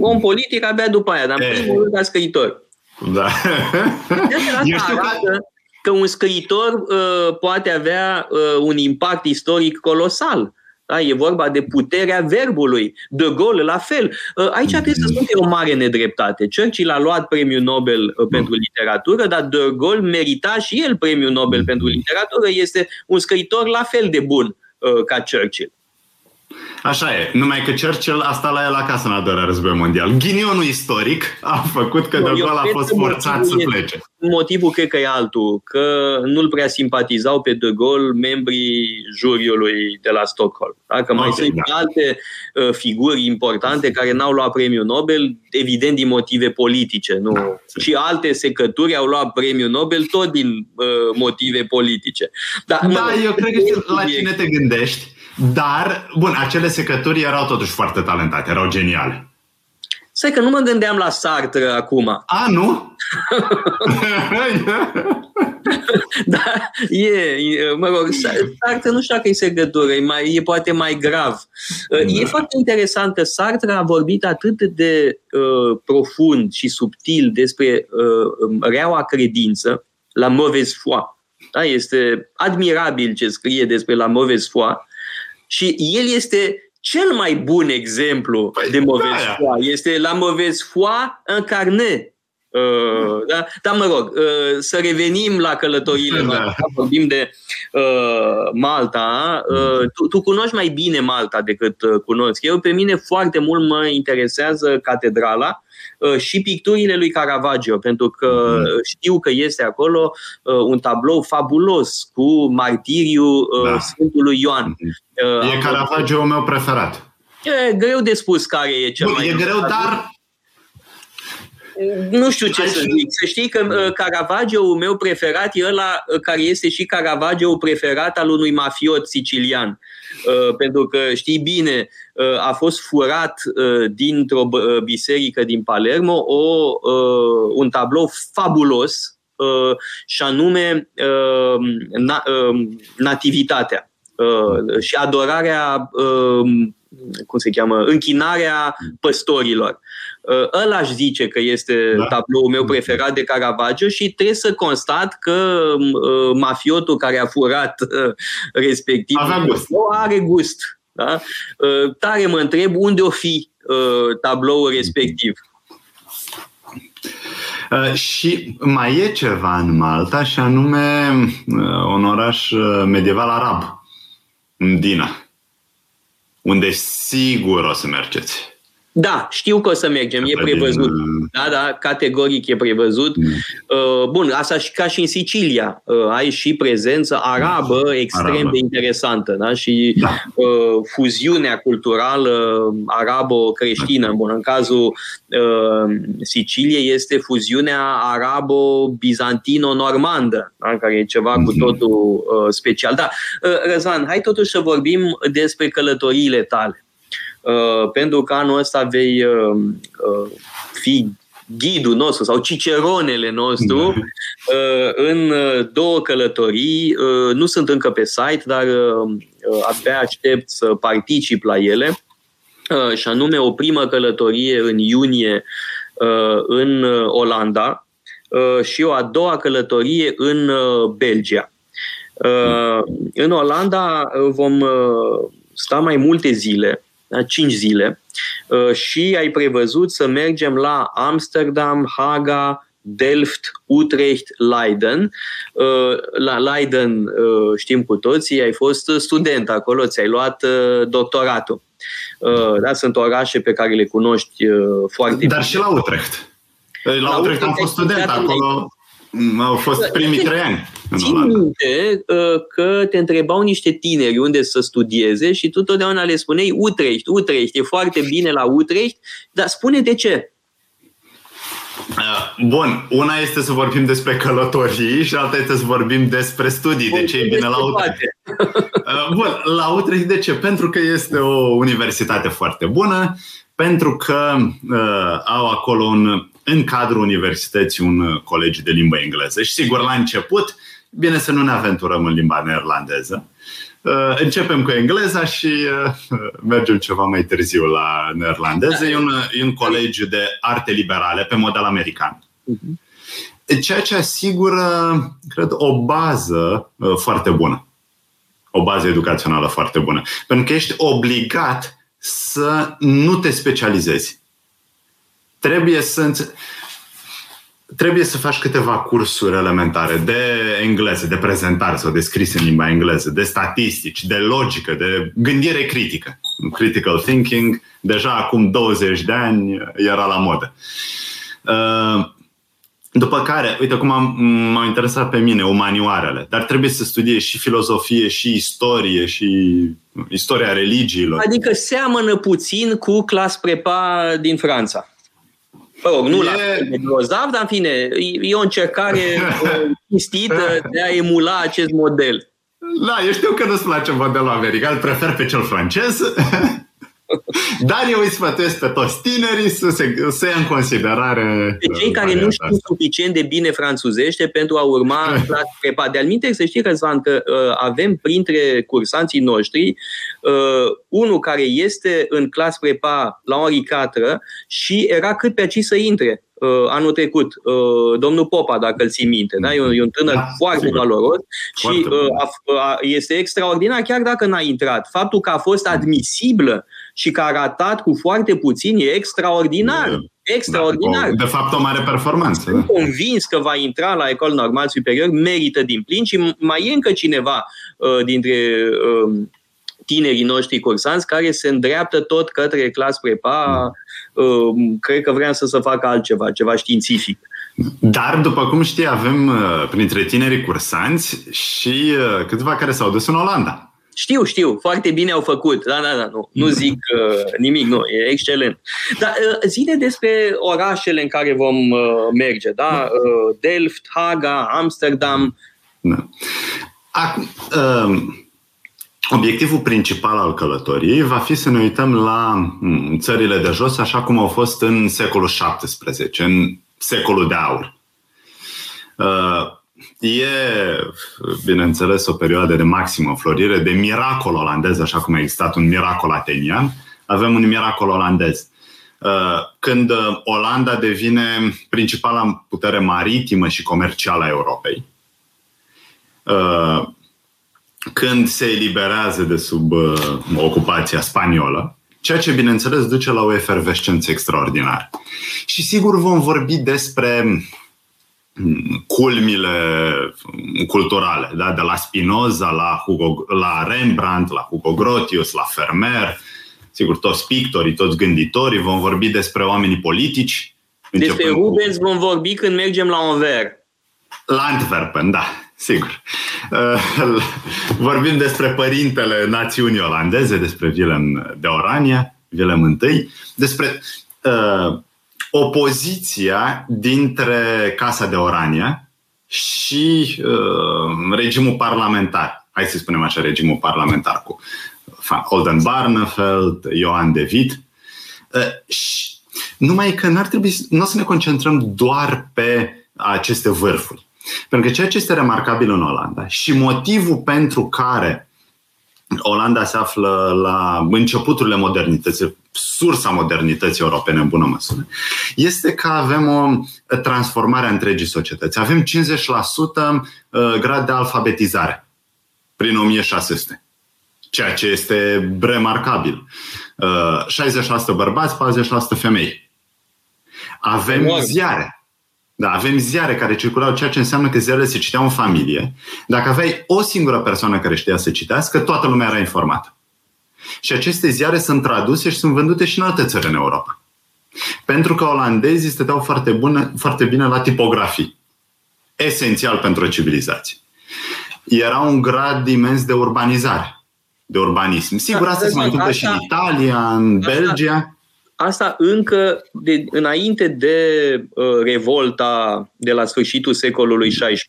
Speaker 2: Om politic abia după aia, dar în primul rând ca scriitor.
Speaker 3: Da.
Speaker 2: Eu știu că că un scriitor uh, poate avea uh, un impact istoric colosal. Da? E vorba de puterea verbului. De Gaulle, la fel. Uh, aici trebuie să spun că e o mare nedreptate. Churchill a luat premiul Nobel uh, pentru literatură, dar De Gaulle merita și el premiul Nobel pentru literatură. Este un scriitor la fel de bun uh, ca Churchill.
Speaker 3: Așa e. Numai că Churchill a stat la el acasă în al doilea război mondial. Ghinionul istoric a făcut că de Gaulle a fost forțat să plece.
Speaker 2: Motivul cred că e altul, că nu-l prea simpatizau pe De Gaulle membrii juriului de la Stockholm. Dacă mai okay, sunt da. alte uh, figuri importante care n-au luat premiul Nobel, evident din motive politice. Nu? Da, și alte secături au luat premiul Nobel tot din uh, motive politice.
Speaker 3: Da, da mă, eu cred că la cine te gândești dar, bun, acele secături erau totuși foarte talentate, erau geniale.
Speaker 2: Să că nu mă gândeam la Sartre acum.
Speaker 3: A, nu?
Speaker 2: da, e, mă rog, Sartre nu știu dacă e secătură, e, mai, e poate mai grav. Da. E foarte interesant că Sartre a vorbit atât de uh, profund și subtil despre uh, reaua credință, la mauvaise foi. Da? Este admirabil ce scrie despre la mauvaise foi, și el este cel mai bun exemplu păi, de mauvaise foi. Este la mauvaise foi încarne. Uh, da? Dar mă rog, uh, să revenim la călătoriile da. noastre. Vorbim de uh, Malta. Uh, tu, tu cunoști mai bine Malta decât uh, cunosc eu. Pe mine foarte mult mă interesează catedrala Uh, și picturile lui Caravaggio, pentru că mhm. știu că este acolo uh, un tablou fabulos cu martiriu da. Sfântului Ioan.
Speaker 3: Mhm. E Caravaggio meu preferat.
Speaker 2: E greu de spus care e cel Bun, mai...
Speaker 3: E greu, dar
Speaker 2: nu știu ce să zic. Să știi că uh, Caravaggio meu preferat e ăla care este și Caravaggio preferat al unui mafiot sicilian. Uh, pentru că știi bine, uh, a fost furat uh, dintr-o biserică din Palermo o, un tablou fabulos și anume nativitatea și adorarea cum se cheamă, închinarea păstorilor. Uh, ăla aș zice că este da. tabloul meu preferat de Caravaggio și trebuie să constat că uh, mafiotul care a furat uh, respectiv
Speaker 3: gust.
Speaker 2: are gust. Da? Tare mă întreb unde o fi tabloul respectiv.
Speaker 3: Uh, și mai e ceva în Malta și anume uh, un oraș medieval arab, Dina, unde sigur o să mergeți.
Speaker 2: Da, știu că o să mergem, e prevăzut. Da, da, categoric e prevăzut. Mm. Uh, bun, asta și ca și în Sicilia. Uh, ai și prezență arabă extrem arabă. de interesantă, da? Și da. Uh, fuziunea culturală arabo-creștină. Bun, în cazul Siciliei este fuziunea arabo-bizantino-normandă, da? care e ceva mm-hmm. cu mhm. totul special. Da, Răzvan, hai totuși să vorbim despre călătoriile tale. Uh, pentru că anul ăsta vei uh, uh, fi ghidul nostru sau ciceronele nostru da. în două călătorii. Nu sunt încă pe site, dar abia aștept să particip la ele. Și anume o primă călătorie în iunie în Olanda și o a doua călătorie în Belgia. În Olanda vom sta mai multe zile da, 5 zile, uh, și ai prevăzut să mergem la Amsterdam, Haga, Delft, Utrecht, Leiden. Uh, la Leiden uh, știm cu toții, ai fost student acolo, ți-ai luat doctoratul. Da, sunt orașe pe care le cunoști foarte
Speaker 3: Dar bine. Dar și la Utrecht. La, la Utrecht am fost student acolo. Au fost primii trei ani.
Speaker 2: Țin minte uh, că te întrebau niște tineri unde să studieze și tu totdeauna le spuneai Utrecht, Utrecht, e foarte bine la Utrecht, dar spune de ce.
Speaker 3: Uh, bun, una este să vorbim despre călătorii și alta este să vorbim despre studii. De ce e bine la Utrecht? Uh, bun, la Utrecht de ce? Pentru că este o universitate foarte bună, pentru că uh, au acolo un în cadrul universității un uh, colegiu de limbă engleză. Și sigur, la început, bine să nu ne aventurăm în limba neerlandeză. Uh, începem cu engleza și uh, mergem ceva mai târziu la neerlandeză. E un, e un colegiu de arte liberale pe model american. Mhm. Ceea ce asigură, cred, o bază foarte bună. O bază educațională foarte bună. Pentru că ești obligat să nu te specializezi trebuie să trebuie să faci câteva cursuri elementare de engleză, de prezentare sau de scris în limba engleză, de statistici, de logică, de gândire critică. critical thinking, deja acum 20 de ani era la modă. Uh, după care, uite cum am, m-au interesat pe mine umanioarele, dar trebuie să studiezi și filozofie, și istorie, și istoria religiilor.
Speaker 2: Adică seamănă puțin cu clas prepa din Franța. Mă rog, nu e... la de grozav, dar în fine, e o încercare cinstită de a emula acest model.
Speaker 3: Da, eu știu că nu-ți place modelul american, îl prefer pe cel francez. Dar eu îi sfătuiesc pe toți tinerii să, se, să ia în considerare...
Speaker 2: Pe cei care nu știu asta. suficient de bine franțuzește pentru a urma clas prepa. De alminte, să știi, Răzvan, că uh, avem printre cursanții noștri uh, unul care este în clas prepa la Henri Catră și era cât pe aici să intre uh, anul trecut, uh, domnul Popa, dacă îl ții minte. Da? E, un, e un tânăr da, foarte sigur. valoros foarte și uh, a, a, este extraordinar, chiar dacă n-a intrat. Faptul că a fost admisibilă și că a ratat cu foarte puțin e extraordinar. Da. Extraordinar.
Speaker 3: Da, de fapt, o mare performanță.
Speaker 2: Sunt da. convins că va intra la Ecol Normal Superior, merită din plin și mai e încă cineva uh, dintre uh, tinerii noștri cursanți care se îndreaptă tot către clas prepa. Mm. Uh, cred că vrea să se facă altceva, ceva științific.
Speaker 3: Dar, după cum știi, avem uh, printre tinerii cursanți și uh, câțiva care s-au dus în Olanda.
Speaker 2: Știu, știu, foarte bine au făcut. Da, da, da, nu, nu zic uh, nimic, nu, e excelent. Dar uh, zile despre orașele în care vom uh, merge, da? Uh, Delft, Haga, Amsterdam. Da.
Speaker 3: Acum, uh, obiectivul principal al călătoriei va fi să ne uităm la mm, țările de jos așa cum au fost în secolul XVII, în secolul de aur. Uh, E, bineînțeles, o perioadă de maximă florire, de miracol olandez, așa cum a existat un miracol atenian, avem un miracol olandez. Uh, când Olanda devine principala putere maritimă și comercială a Europei, uh, când se eliberează de sub uh, ocupația spaniolă, ceea ce, bineînțeles, duce la o efervescență extraordinară. Și sigur vom vorbi despre culmile culturale, da? de la Spinoza la, Hugo, la Rembrandt, la Hugo Grotius, la Fermer, sigur, toți pictorii, toți gânditorii, vom vorbi despre oamenii politici.
Speaker 2: Despre Rubens cu... vom vorbi când mergem la Anvers.
Speaker 3: La Antwerpen, da, sigur. Uh, vorbim despre părintele națiunii olandeze, despre Willem de Orania, Willem I, despre uh, opoziția dintre Casa de Orania și uh, regimul parlamentar. Hai să spunem așa, regimul parlamentar cu Olden Barnefeld, Johan de Witt. Uh, și numai că n-ar trebui, nu o să ne concentrăm doar pe aceste vârfuri. Pentru că ceea ce este remarcabil în Olanda și motivul pentru care Olanda se află la începuturile modernității, sursa modernității europene în bună măsură, este că avem o transformare a întregii societăți. Avem 50% uh, grad de alfabetizare prin 1600, ceea ce este remarcabil. 60% uh, bărbați, 40% femei. Avem ziare. Da, avem ziare care circulau, ceea ce înseamnă că ziarele se citeau în familie. Dacă aveai o singură persoană care știa să citească, toată lumea era informată. Și aceste ziare sunt traduse și sunt vândute și în alte țări în Europa. Pentru că olandezii stăteau foarte, bune, foarte bine la tipografii. Esențial pentru o civilizație. Era un grad imens de urbanizare, de urbanism. Sigur, da, asta se mai întâmplă și în Italia, în Belgia
Speaker 2: asta încă de, înainte de uh, revolta de la sfârșitul secolului XVI.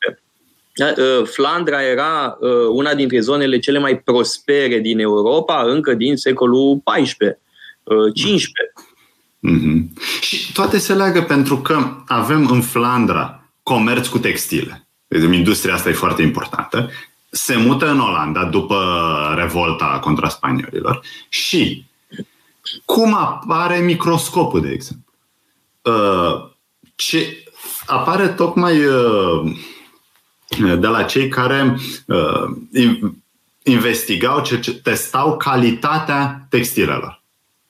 Speaker 2: Uh, Flandra era uh, una dintre zonele cele mai prospere din Europa, încă din secolul XIV, uh, XV.
Speaker 3: Mm-hmm. Și toate se leagă pentru că avem în Flandra comerț cu textile. Deci, industria asta e foarte importantă. Se mută în Olanda după revolta contra spaniolilor și cum apare microscopul, de exemplu? Uh, ce apare tocmai uh, de la cei care uh, investigau, testau calitatea textilelor,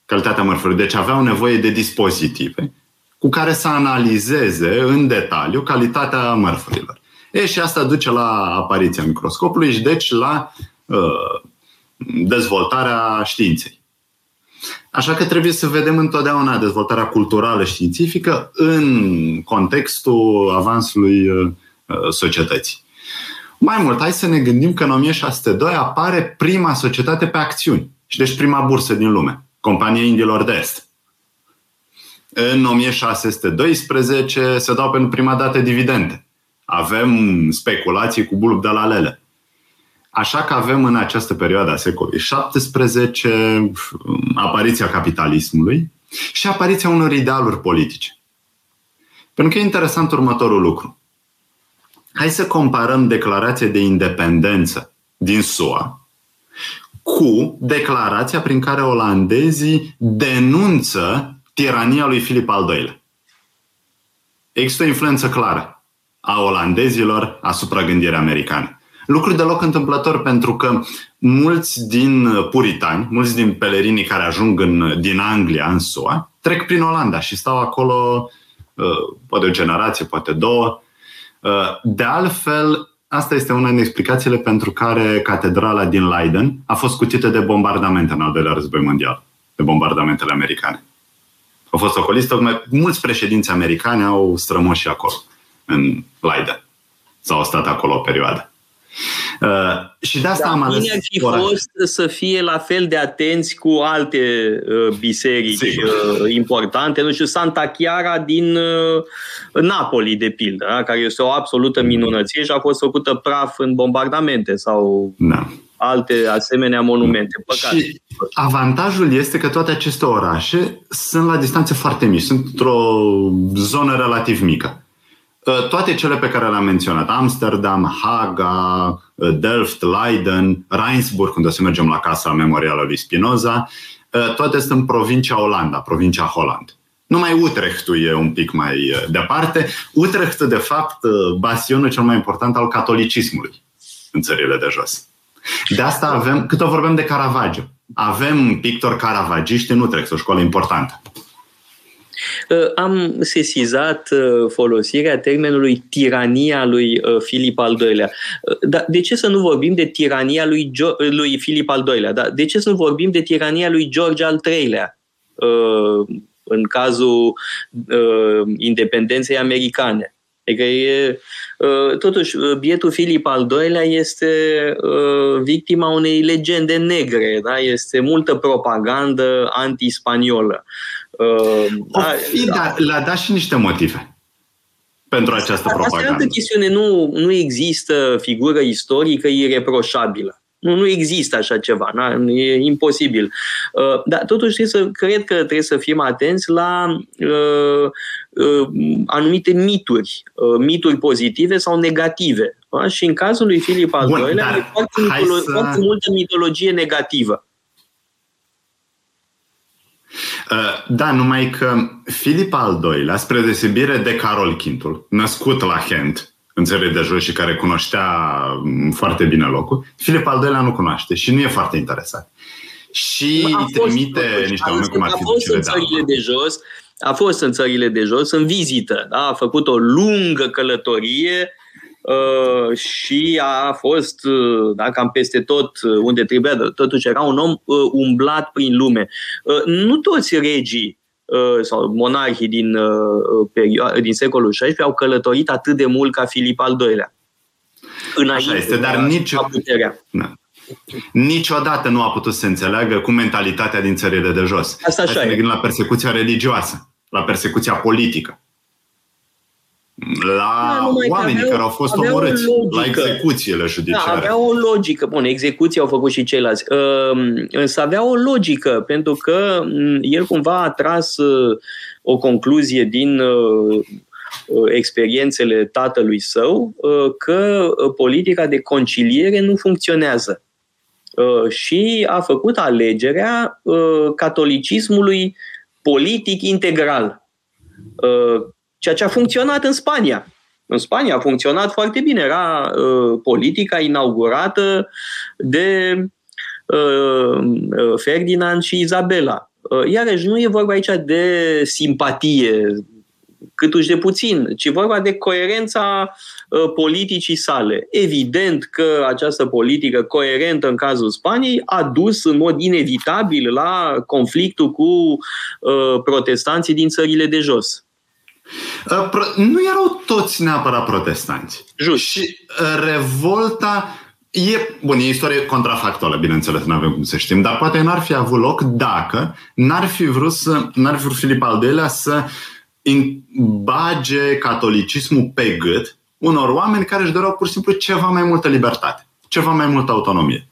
Speaker 3: calitatea mărfurilor. Deci aveau nevoie de dispozitive cu care să analizeze în detaliu calitatea mărfurilor. E, și asta duce la apariția microscopului și deci la uh, dezvoltarea științei Așa că trebuie să vedem întotdeauna dezvoltarea culturală științifică în contextul avansului uh, societății. Mai mult, hai să ne gândim că în 1602 apare prima societate pe acțiuni și deci prima bursă din lume, Compania Indiilor de Est. În 1612 se dau pentru prima dată dividende. Avem speculații cu bulb de la lele. Așa că avem în această perioadă a secolului XVII apariția capitalismului și apariția unor idealuri politice. Pentru că e interesant următorul lucru. Hai să comparăm declarația de independență din SUA cu declarația prin care olandezii denunță tirania lui Filip al II-lea. Există o influență clară a olandezilor asupra gândirii americane. Lucru deloc întâmplător pentru că mulți din puritani, mulți din pelerinii care ajung în, din Anglia în SUA, trec prin Olanda și stau acolo uh, poate o generație, poate două. Uh, de altfel, asta este una din explicațiile pentru care catedrala din Leiden a fost cutită de bombardamente în al doilea război mondial, de bombardamentele americane. A fost ocoliți, tocmai mulți președinți americani au strămoși acolo, în Leiden. Sau au stat acolo o perioadă. Uh, și de asta da, am ales
Speaker 2: bine ar fi oraș. fost să fie la fel de atenți cu alte uh, biserici uh, importante. Nu știu, Santa Chiara din uh, Napoli, de pildă, da? care este o absolută minunăție și a fost făcută praf în bombardamente sau da. alte asemenea monumente. Păcat. Și
Speaker 3: avantajul este că toate aceste orașe sunt la distanțe foarte mici, sunt într-o zonă relativ mică. Uh, toate cele pe care le-am menționat, Amsterdam, Haga, uh, Delft, Leiden, Reinsburg, unde să mergem la casa memorială lui Spinoza, uh, toate sunt în provincia Olanda, provincia Holland. Numai Utrechtul e un pic mai departe. Utrecht, de fapt, bastionul cel mai important al catolicismului în țările de jos. De asta avem, cât o vorbim de Caravaggio, avem pictori caravagiști în Utrecht, o școală importantă.
Speaker 2: Uh, am sesizat uh, folosirea termenului tirania lui uh, Filip al II-lea. Dar de ce să nu vorbim de tirania lui, jo- lui Filip al II-lea? Dar de ce să nu vorbim de tirania lui George al III-lea? În cazul independenței americane. Adică e, totuși, bietul Filip al II-lea este victima unei legende negre, da? este multă propagandă antispaniolă.
Speaker 3: Uh, da, fi, da, dar le-a dat și niște motive pentru această propagandă. Asta e altă
Speaker 2: chestiune. Nu, nu există figură istorică ireproșabilă. Nu, nu există așa ceva, na? e imposibil. Uh, dar totuși trebuie să, cred că trebuie să fim atenți la uh, uh, anumite mituri, uh, mituri pozitive sau negative. Da? Și în cazul lui Filip al II-lea e foarte, mitolo- să... foarte multă mitologie negativă.
Speaker 3: Uh, da, numai că Filip al II-lea, spre deosebire de Carol Quintul, născut la Kent, în țările de jos și care cunoștea mm, foarte bine locul, Filip al II-lea nu cunoaște și nu e foarte interesat. Și a trimite fost, niște oameni cum ar fi
Speaker 2: a fost în țările de jos, a fost în țările de jos în vizită, da? a făcut o lungă călătorie Uh, și a fost uh, da, cam peste tot uh, unde trebuia, totuși era un om umblat prin lume. Nu toți regii sau monarhii din, din secolul XVI au călătorit atât de mult ca Filip al II-lea.
Speaker 3: Așa este, dar nici, da. niciodată nu a putut să înțeleagă cu mentalitatea din țările de jos.
Speaker 2: Asta așa Hai
Speaker 3: să ne la persecuția religioasă, la persecuția politică la da, oamenii care au fost omorâți, la execuțiile judiciare.
Speaker 2: Da, avea o logică. Bun, execuții au făcut și ceilalți. Ehm, însă avea o logică, pentru că mm, el cumva a tras uh, o concluzie din uh, uh, experiențele tatălui său că politica de conciliere nu funcționează. Și a făcut alegerea catolicismului politic integral Ceea ce a funcționat în Spania. În Spania a funcționat foarte bine. Era uh, politica inaugurată de uh, uh, Ferdinand și Izabela. Uh, iarăși, nu e vorba aici de simpatie câtuși de puțin, ci vorba de coerența uh, politicii sale. Evident că această politică coerentă în cazul Spaniei a dus în mod inevitabil la conflictul cu uh, protestanții din țările de jos.
Speaker 3: Uh, nu erau toți neapărat protestanți.
Speaker 2: Just.
Speaker 3: Și revolta E, bun, e istorie contrafactuală, bineînțeles, nu avem cum să știm, dar poate n-ar fi avut loc dacă n-ar fi vrut, să, n-ar fi vrut Filip al II-lea să bage catolicismul pe gât unor oameni care își doreau pur și simplu ceva mai multă libertate, ceva mai multă autonomie.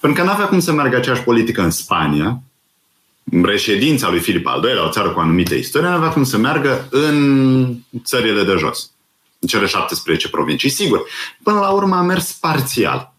Speaker 3: Pentru că n-avea cum să meargă aceeași politică în Spania, reședința lui Filip al II-lea, o țară cu anumite istorie, n-avea cum să meargă în țările de jos în cele 17 provincii. Sigur, până la urmă a mers parțial.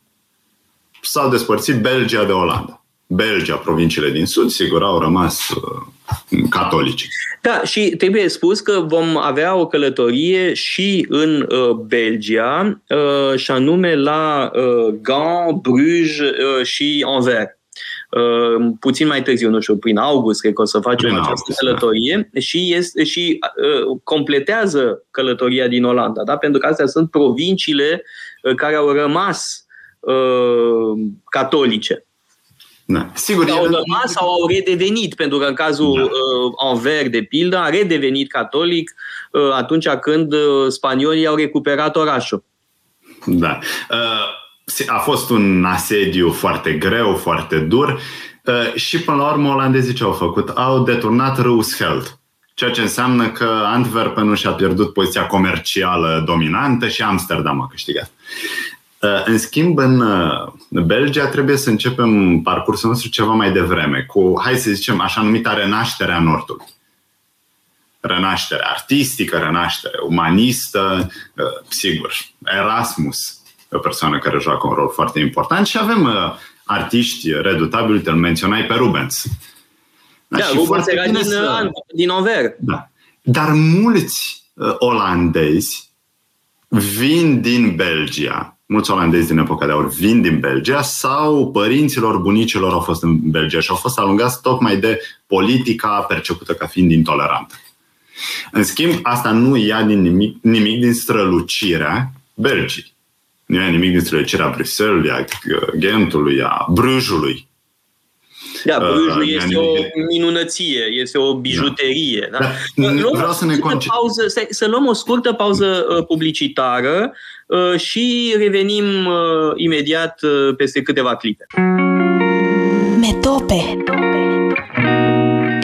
Speaker 3: S-au despărțit Belgia de Olanda. Belgia, provinciile din sud, sigur, au rămas uh, catolici.
Speaker 2: Da, și trebuie spus că vom avea o călătorie și în uh, Belgia, uh, și anume la uh, Gand, Bruges uh, și Anvers. Uh, puțin mai târziu, nu știu, prin august, cred că o să facem prin această august, da. călătorie da. și, este, și uh, completează călătoria din Olanda, da? pentru că astea sunt provinciile uh, care au rămas uh, catolice.
Speaker 3: Da. Sigur,
Speaker 2: au rămas sau au redevenit, pentru că în cazul da. uh, Anvers, de pildă, a redevenit catolic uh, atunci când uh, spaniolii au recuperat orașul.
Speaker 3: Da. Uh, a fost un asediu foarte greu, foarte dur uh, și până la urmă olandezii ce au făcut? Au deturnat Roosevelt, ceea ce înseamnă că Antwerpen nu și-a pierdut poziția comercială dominantă și Amsterdam a câștigat. Uh, în schimb, în uh, Belgia trebuie să începem parcursul nostru ceva mai devreme, cu, hai să zicem, așa numita renaștere a Nordului. Renaștere artistică, renaștere umanistă, sigur, Erasmus, o persoană care joacă un rol foarte important și avem uh, artiști redutabili, te menționai pe Rubens.
Speaker 2: Da, da și Rubens era din, să... Uh, din Over.
Speaker 3: Da. Dar mulți uh, olandezi vin din Belgia, mulți olandezi din epoca de aur vin din Belgia sau părinților, bunicilor au fost în Belgia și au fost alungați tocmai de politica percepută ca fiind intolerantă. În schimb, asta nu ia din nimic, nimic din strălucirea Belgii. Nu e nimic din strălucirea Bruxelles, a Gentului, a Brujului.
Speaker 2: Da, Brujul uh, este o minunăție, este o bijuterie. Da. Da. Da. Luăm Vreau să ne conce- pauză, să, să luăm o scurtă pauză uh, publicitară uh, și revenim uh, imediat uh, peste câteva clipe.
Speaker 1: Metope. Metope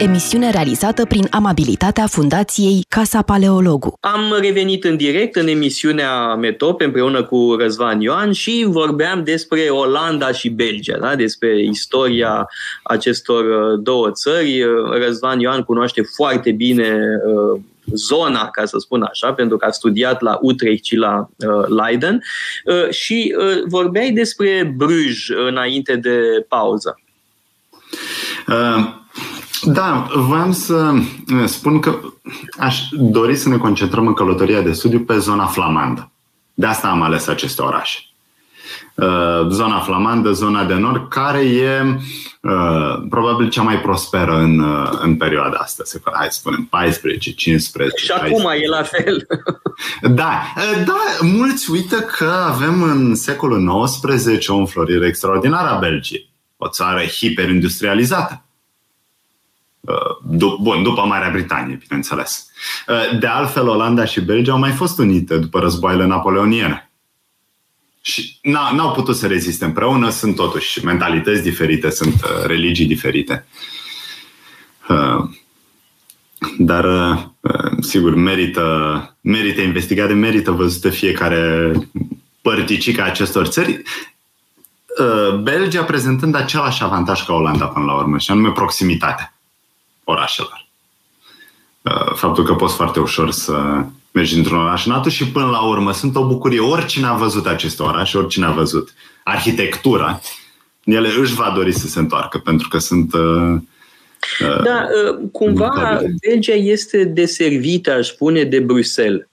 Speaker 1: emisiune realizată prin amabilitatea Fundației Casa Paleologu.
Speaker 2: Am revenit în direct în emisiunea Metop împreună cu Răzvan Ioan și vorbeam despre Olanda și Belgia, da? despre istoria acestor uh, două țări. Uh, Răzvan Ioan cunoaște foarte bine uh, zona, ca să spun așa, pentru că a studiat la Utrecht și la uh, Leiden uh, și uh, vorbeai despre Bruges înainte de pauză.
Speaker 3: Uh, da, voiam să eh, spun că aș dori să ne concentrăm în călătoria de studiu pe zona flamandă. De asta am ales aceste orașe. Eh, zona flamandă, zona de nord, care e uh, probabil cea mai prosperă în, uh, în perioada asta. Se, hai să spunem 14, 15.
Speaker 2: Și acum e la fel.
Speaker 3: da, da, mulți uită că avem în secolul XIX o înflorire extraordinară a Belgiei. O țară hiperindustrializată Uh, bun, după Marea Britanie, bineînțeles. Uh, de altfel, Olanda și Belgia au mai fost unite după războaiele napoleoniene. Și n-au putut să reziste împreună, sunt totuși mentalități diferite, sunt uh, religii diferite. Dar, sigur, merită, merită investigare, merită văzută fiecare părticică a acestor țări. Belgia prezentând același avantaj ca Olanda până la urmă, și anume proximitatea orașelor. Uh, faptul că poți foarte ușor să mergi într-un oraș în altul și până la urmă sunt o bucurie. Oricine a văzut acest oraș, oricine a văzut arhitectura, ele își va dori să se întoarcă pentru că sunt uh,
Speaker 2: uh da, uh, cumva Belgia este deservită, aș spune, de Bruxelles.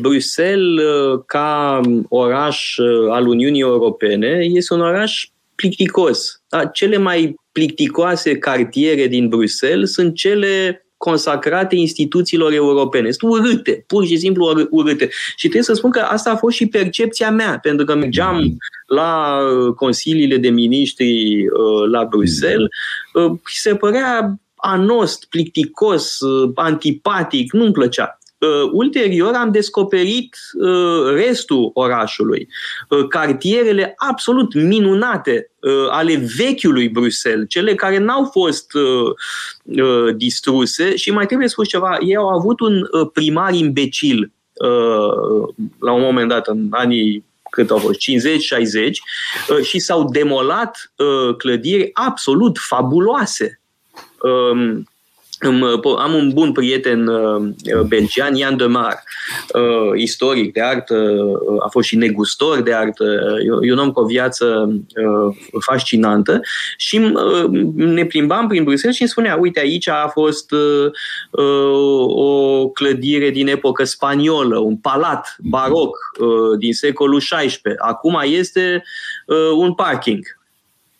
Speaker 2: Bruxelles, ca oraș al Uniunii Europene, este un oraș plicticos. Da? Cele mai plicticoase cartiere din Bruxelles sunt cele consacrate instituțiilor europene. Sunt urâte, pur și simplu urâte. Și trebuie să spun că asta a fost și percepția mea, pentru că mergeam mm. la uh, consiliile de miniștri uh, la Bruxelles uh, și se părea anost, plicticos, antipatic, nu-mi plăcea. Uh, ulterior am descoperit uh, restul orașului, uh, cartierele absolut minunate ale vechiului Bruxelles, cele care n-au fost distruse și mai trebuie spus ceva, ei au avut un primar imbecil la un moment dat, în anii cât au fost, 50-60, și s-au demolat clădiri absolut fabuloase. Um, am un bun prieten uh, belgian, Ian de Mar, uh, istoric de artă, uh, a fost și negustor de artă, e un om cu o viață fascinantă. Și ne plimbam prin Bruxelles și îmi spunea, uite, aici a fost o clădire din epocă spaniolă, un palat baroc din secolul XVI, acum este un parking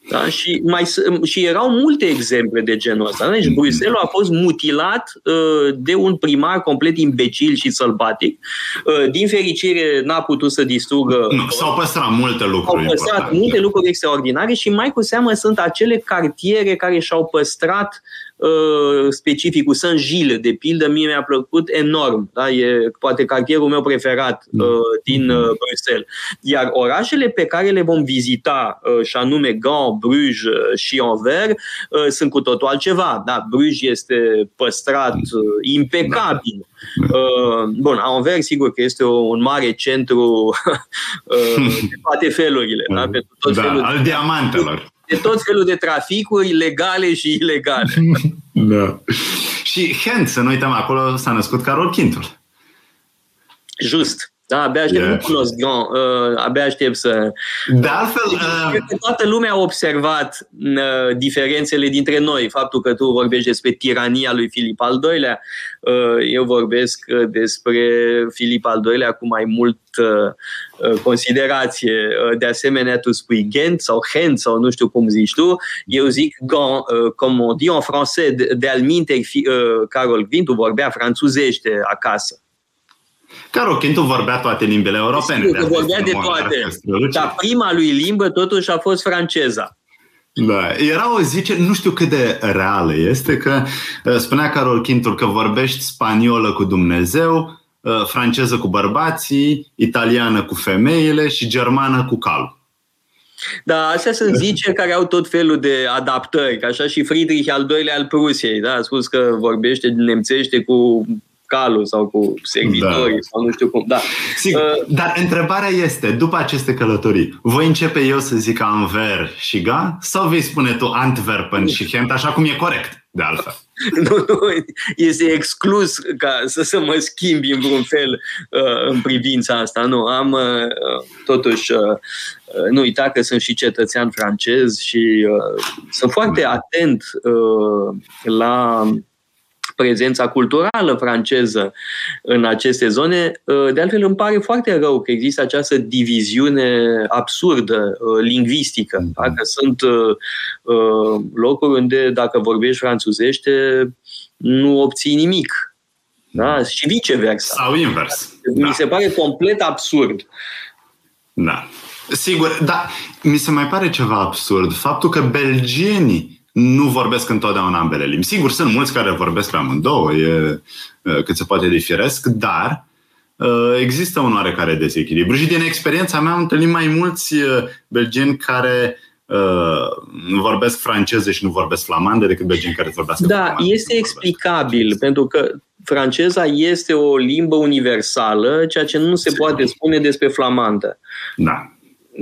Speaker 2: da? Și, mai, și erau multe exemple de genul ăsta. Deci Bruxelles a fost mutilat uh, de un primar complet imbecil și sălbatic. Uh, din fericire n-a putut să distrugă...
Speaker 3: Nu, s-au păstrat multe lucruri.
Speaker 2: S-au păstrat importante. multe lucruri extraordinare și mai cu seamă sunt acele cartiere care și-au păstrat Uh, specificul Saint-Gilles, de pildă, mie mi-a plăcut enorm. Da? E poate cartierul meu preferat uh, din uh, Bruxelles. Iar orașele pe care le vom vizita, uh, și anume Gand, Bruges uh, și Anvers, uh, sunt cu totul altceva. Da? Bruges este păstrat uh, impecabil. Uh, bun, Anvers, sigur că este un mare centru uh, de toate felurile. Da?
Speaker 3: Pentru tot da, felul al de diamantelor
Speaker 2: de tot felul de traficuri legale și ilegale.
Speaker 3: da. Și Hent, să nu uităm, acolo s-a născut Carol Quintul.
Speaker 2: Just. Da, abia aștept, yeah. nu cunosc Grand, uh, abia aștept să...
Speaker 3: De altfel... Uh...
Speaker 2: Cred că toată lumea a observat uh, diferențele dintre noi. Faptul că tu vorbești despre tirania lui Filip al II-lea, uh, eu vorbesc uh, despre Filip al II-lea cu mai mult uh, uh, considerație. Uh, de asemenea, tu spui Gent sau Gent sau nu știu cum zici tu, eu zic Gant, uh, cum on dit en français, de, de alminte, uh, Carol Vintu vorbea franțuzește acasă.
Speaker 3: Carol Chintu vorbea toate limbile europene.
Speaker 2: Sigur că vorbea de toate. Dar prima lui limbă totuși a fost franceza.
Speaker 3: Da, era o zice, nu știu cât de reală este, că uh, spunea Carol Chintul că vorbești spaniolă cu Dumnezeu, uh, franceză cu bărbații, italiană cu femeile și germană cu cal.
Speaker 2: Da, astea sunt zice care au tot felul de adaptări, ca așa și Friedrich al doilea al Prusiei, da, a spus că vorbește nemțește cu calul sau cu servitorii da. sau nu știu cum. Da.
Speaker 3: Sigur. Uh, Dar întrebarea este, după aceste călătorii, voi începe eu să zic Anver și Ga sau vei spune tu Antwerpen și Gent, așa cum e corect, de altfel?
Speaker 2: nu, nu, este exclus ca să, să mă schimbi în vreun fel uh, în privința asta. Nu, am uh, totuși, uh, uh, nu uita că sunt și cetățean francez și uh, sunt foarte atent uh, la prezența culturală franceză în aceste zone. Uh, de altfel, îmi pare foarte rău că există această diviziune absurdă uh, lingvistică. Mhm. Dacă sunt uh, locuri unde, dacă vorbești franțuzește, nu obții nimic. Da? Și viceversa.
Speaker 3: Sau invers.
Speaker 2: Mi da. se pare complet absurd.
Speaker 3: Da. Sigur, dar mi se mai pare ceva absurd. Faptul că belgienii nu vorbesc întotdeauna ambele limbi. Sigur, sunt mulți care vorbesc pe amândouă, e cât se poate de firesc, dar există un oarecare dezechilibru. Și din experiența mea am întâlnit mai mulți belgeni care nu vorbesc franceză și nu vorbesc flamandă decât belgeni care vorbesc
Speaker 2: Da, flamandă, este explicabil, pentru că franceza este o limbă universală, ceea ce nu se Sigur. poate spune despre flamandă.
Speaker 3: Da.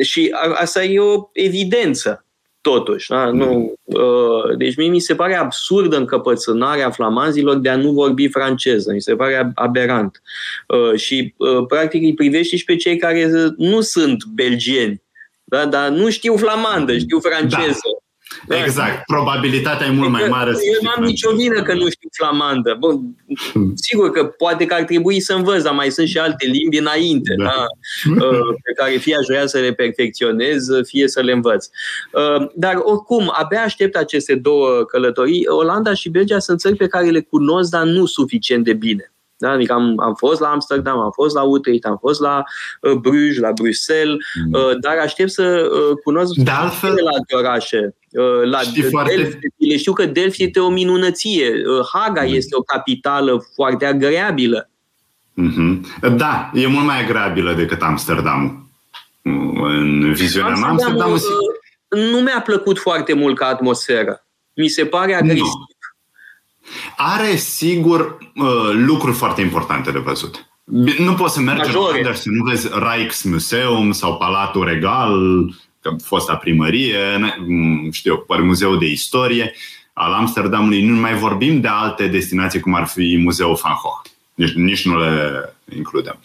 Speaker 2: Și asta e o evidență totuși. Da? Nu, uh, deci mie mi se pare absurdă încăpățânarea flamanzilor de a nu vorbi franceză. Mi se pare aberant. Uh, și uh, practic îi privește și pe cei care nu sunt belgieni, da? dar nu știu flamandă, știu franceză.
Speaker 3: Exact. Probabilitatea e mult mai mare.
Speaker 2: Eu nu am nicio vină că nu știu flamandă. Bun, sigur că poate că ar trebui să învăț, dar mai sunt și alte limbi înainte, da. Da? pe care fie aș vrea să le perfecționez, fie să le învăț. Dar oricum, abia aștept aceste două călătorii. Olanda și Belgia sunt țări pe care le cunosc, dar nu suficient de bine. Da? Adică am, am fost la Amsterdam, am fost la Utrecht, am fost la uh, Bruges, la Bruxelles, mm. uh, dar aștept să uh, cunosc
Speaker 3: de altfel,
Speaker 2: la alte orașe. Uh, la Delphi, foarte... știu că Delphi este o minunăție. Uh, Haga mm. este o capitală foarte agreabilă.
Speaker 3: Mm-hmm. Da, e mult mai agreabilă decât Amsterdam. În viziunea mea, Amsterdam... Uh,
Speaker 2: nu mi-a plăcut foarte mult ca atmosferă. Mi se pare agresiv. No.
Speaker 3: Are, sigur, uh, lucruri foarte importante de văzut. Nu poți să mergi Majore. în Anders să nu vezi Rijksmuseum sau Palatul Regal, fosta primărie, știu eu, muzeul de istorie al Amsterdamului. Nu mai vorbim de alte destinații cum ar fi Muzeul Van Gogh. Nici, nici nu le includem.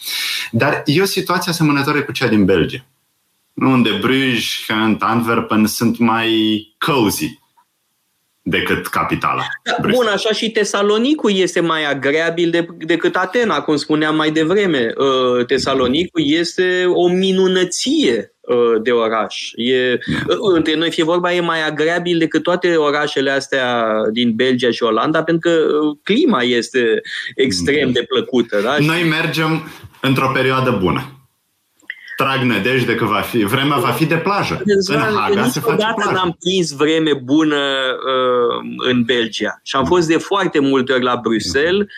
Speaker 3: Dar e o situație asemănătoare cu cea din Belgia. Unde Bruges, Ghent, Antwerpen sunt mai cozy decât capitala.
Speaker 2: Da, bun, așa și Tesalonicul este mai agreabil de, decât Atena, cum spuneam mai devreme. Uh, Tesalonicul este o minunăție uh, de oraș. E, da. uh, între noi fie vorba, e mai agreabil decât toate orașele astea din Belgia și Olanda, pentru că clima este extrem da. de plăcută. Da?
Speaker 3: Noi mergem într-o perioadă bună trag nădejde că va fi, vremea va fi de plajă.
Speaker 2: în Haga se face plajă. n-am prins vreme bună uh, în Belgia și am fost de foarte multe ori la Bruxelles Uh,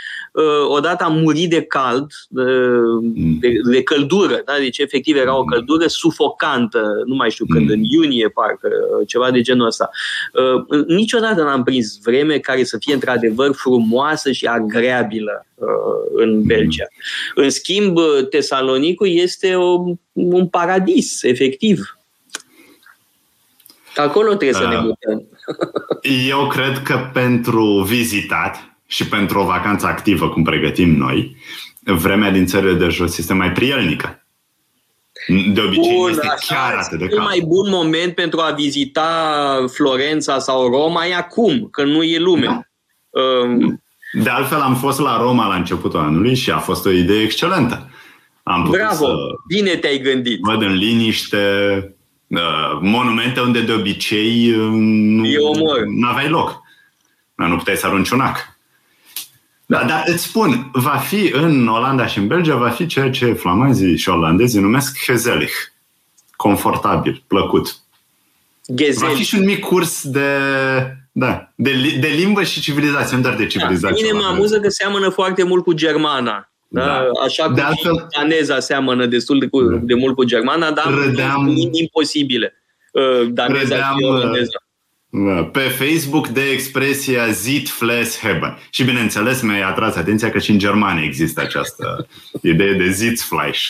Speaker 2: odată am murit de cald, mm. de, de căldură, da? deci efectiv era o mm. căldură sufocantă, nu mai știu când, mm. în iunie parcă, ceva de genul ăsta. Uh, niciodată n-am prins vreme care să fie într-adevăr frumoasă și agreabilă uh, în Belgia. În schimb, Tesalonicul este o, un paradis, efectiv. Acolo trebuie să ne mutăm.
Speaker 3: Eu cred că pentru vizitat, și pentru o vacanță activă, cum pregătim noi, vremea din țările de jos este mai prielnică. De obicei bun, este chiar atât de
Speaker 2: cald. mai bun moment pentru a vizita Florența sau Roma e acum, că nu e lume. No.
Speaker 3: Um, de altfel am fost la Roma la începutul anului și a fost o idee excelentă.
Speaker 2: Am Bravo, să bine te-ai gândit.
Speaker 3: Văd în liniște uh, monumente unde de obicei uh, nu aveai loc. Nu puteai să arunci un ac. Da, dar îți spun, va fi în Olanda și în Belgia, va fi ceea ce flamanzii și olandezii numesc gezellig. Confortabil, plăcut. Gezellig. Va fi și un mic curs de, da, de, de limbă și civilizație, nu doar de civilizație.
Speaker 2: Da, mine mă amuză că seamănă foarte mult cu germana. Da? da. Așa cum de altfel, daneza seamănă destul de, cu, da. de mult cu germana, dar râdeam, imposibile. Uh, daneza râdeam, și olandeza
Speaker 3: da, pe Facebook de expresia Zit Fles Hebben. Și bineînțeles mi-a atras atenția că și în Germania există această idee de Sitzfleisch.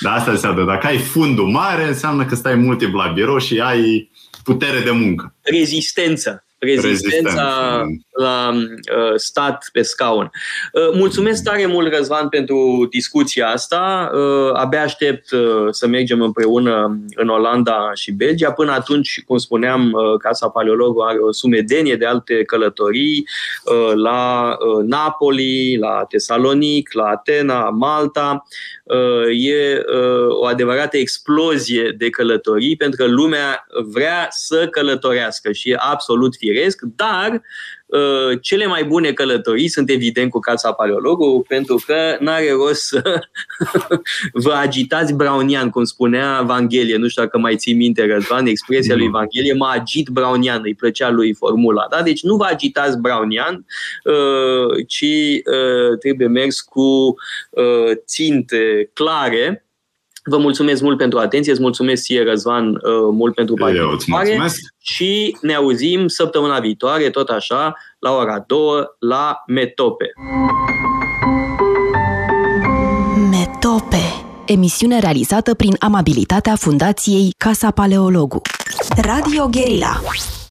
Speaker 3: Dar asta înseamnă, dacă ai fundul mare, înseamnă că stai mult timp la birou și ai putere de muncă.
Speaker 2: Rezistență rezistența la uh, stat pe scaun. Uh, mulțumesc tare mult, Răzvan, pentru discuția asta. Uh, abia aștept uh, să mergem împreună în Olanda și Belgia. Până atunci, cum spuneam, uh, Casa Paleologu are o sumedenie de alte călătorii uh, la uh, Napoli, la Tesalonic, la Atena, Malta. Uh, e uh, o adevărată explozie de călătorii pentru că lumea vrea să călătorească și e absolut firesc, dar uh, cele mai bune călătorii sunt evident cu Casa Paleologu, pentru că nu are rost să vă agitați brownian, cum spunea Evanghelie. Nu știu dacă mai ții minte, Răzvan, expresia lui Evanghelie, mă agit brownian, îi plăcea lui formula. Da? Deci nu vă agitați brownian, uh, ci uh, trebuie mers cu ținte clare Vă mulțumesc mult pentru atenție, îți mulțumesc ție, Răzvan, uh, mult pentru
Speaker 3: participare
Speaker 2: și ne auzim săptămâna viitoare, tot așa, la ora 2, la Metope.
Speaker 1: Metope Emisiune realizată prin amabilitatea Fundației Casa Paleologu. Radio Guerilla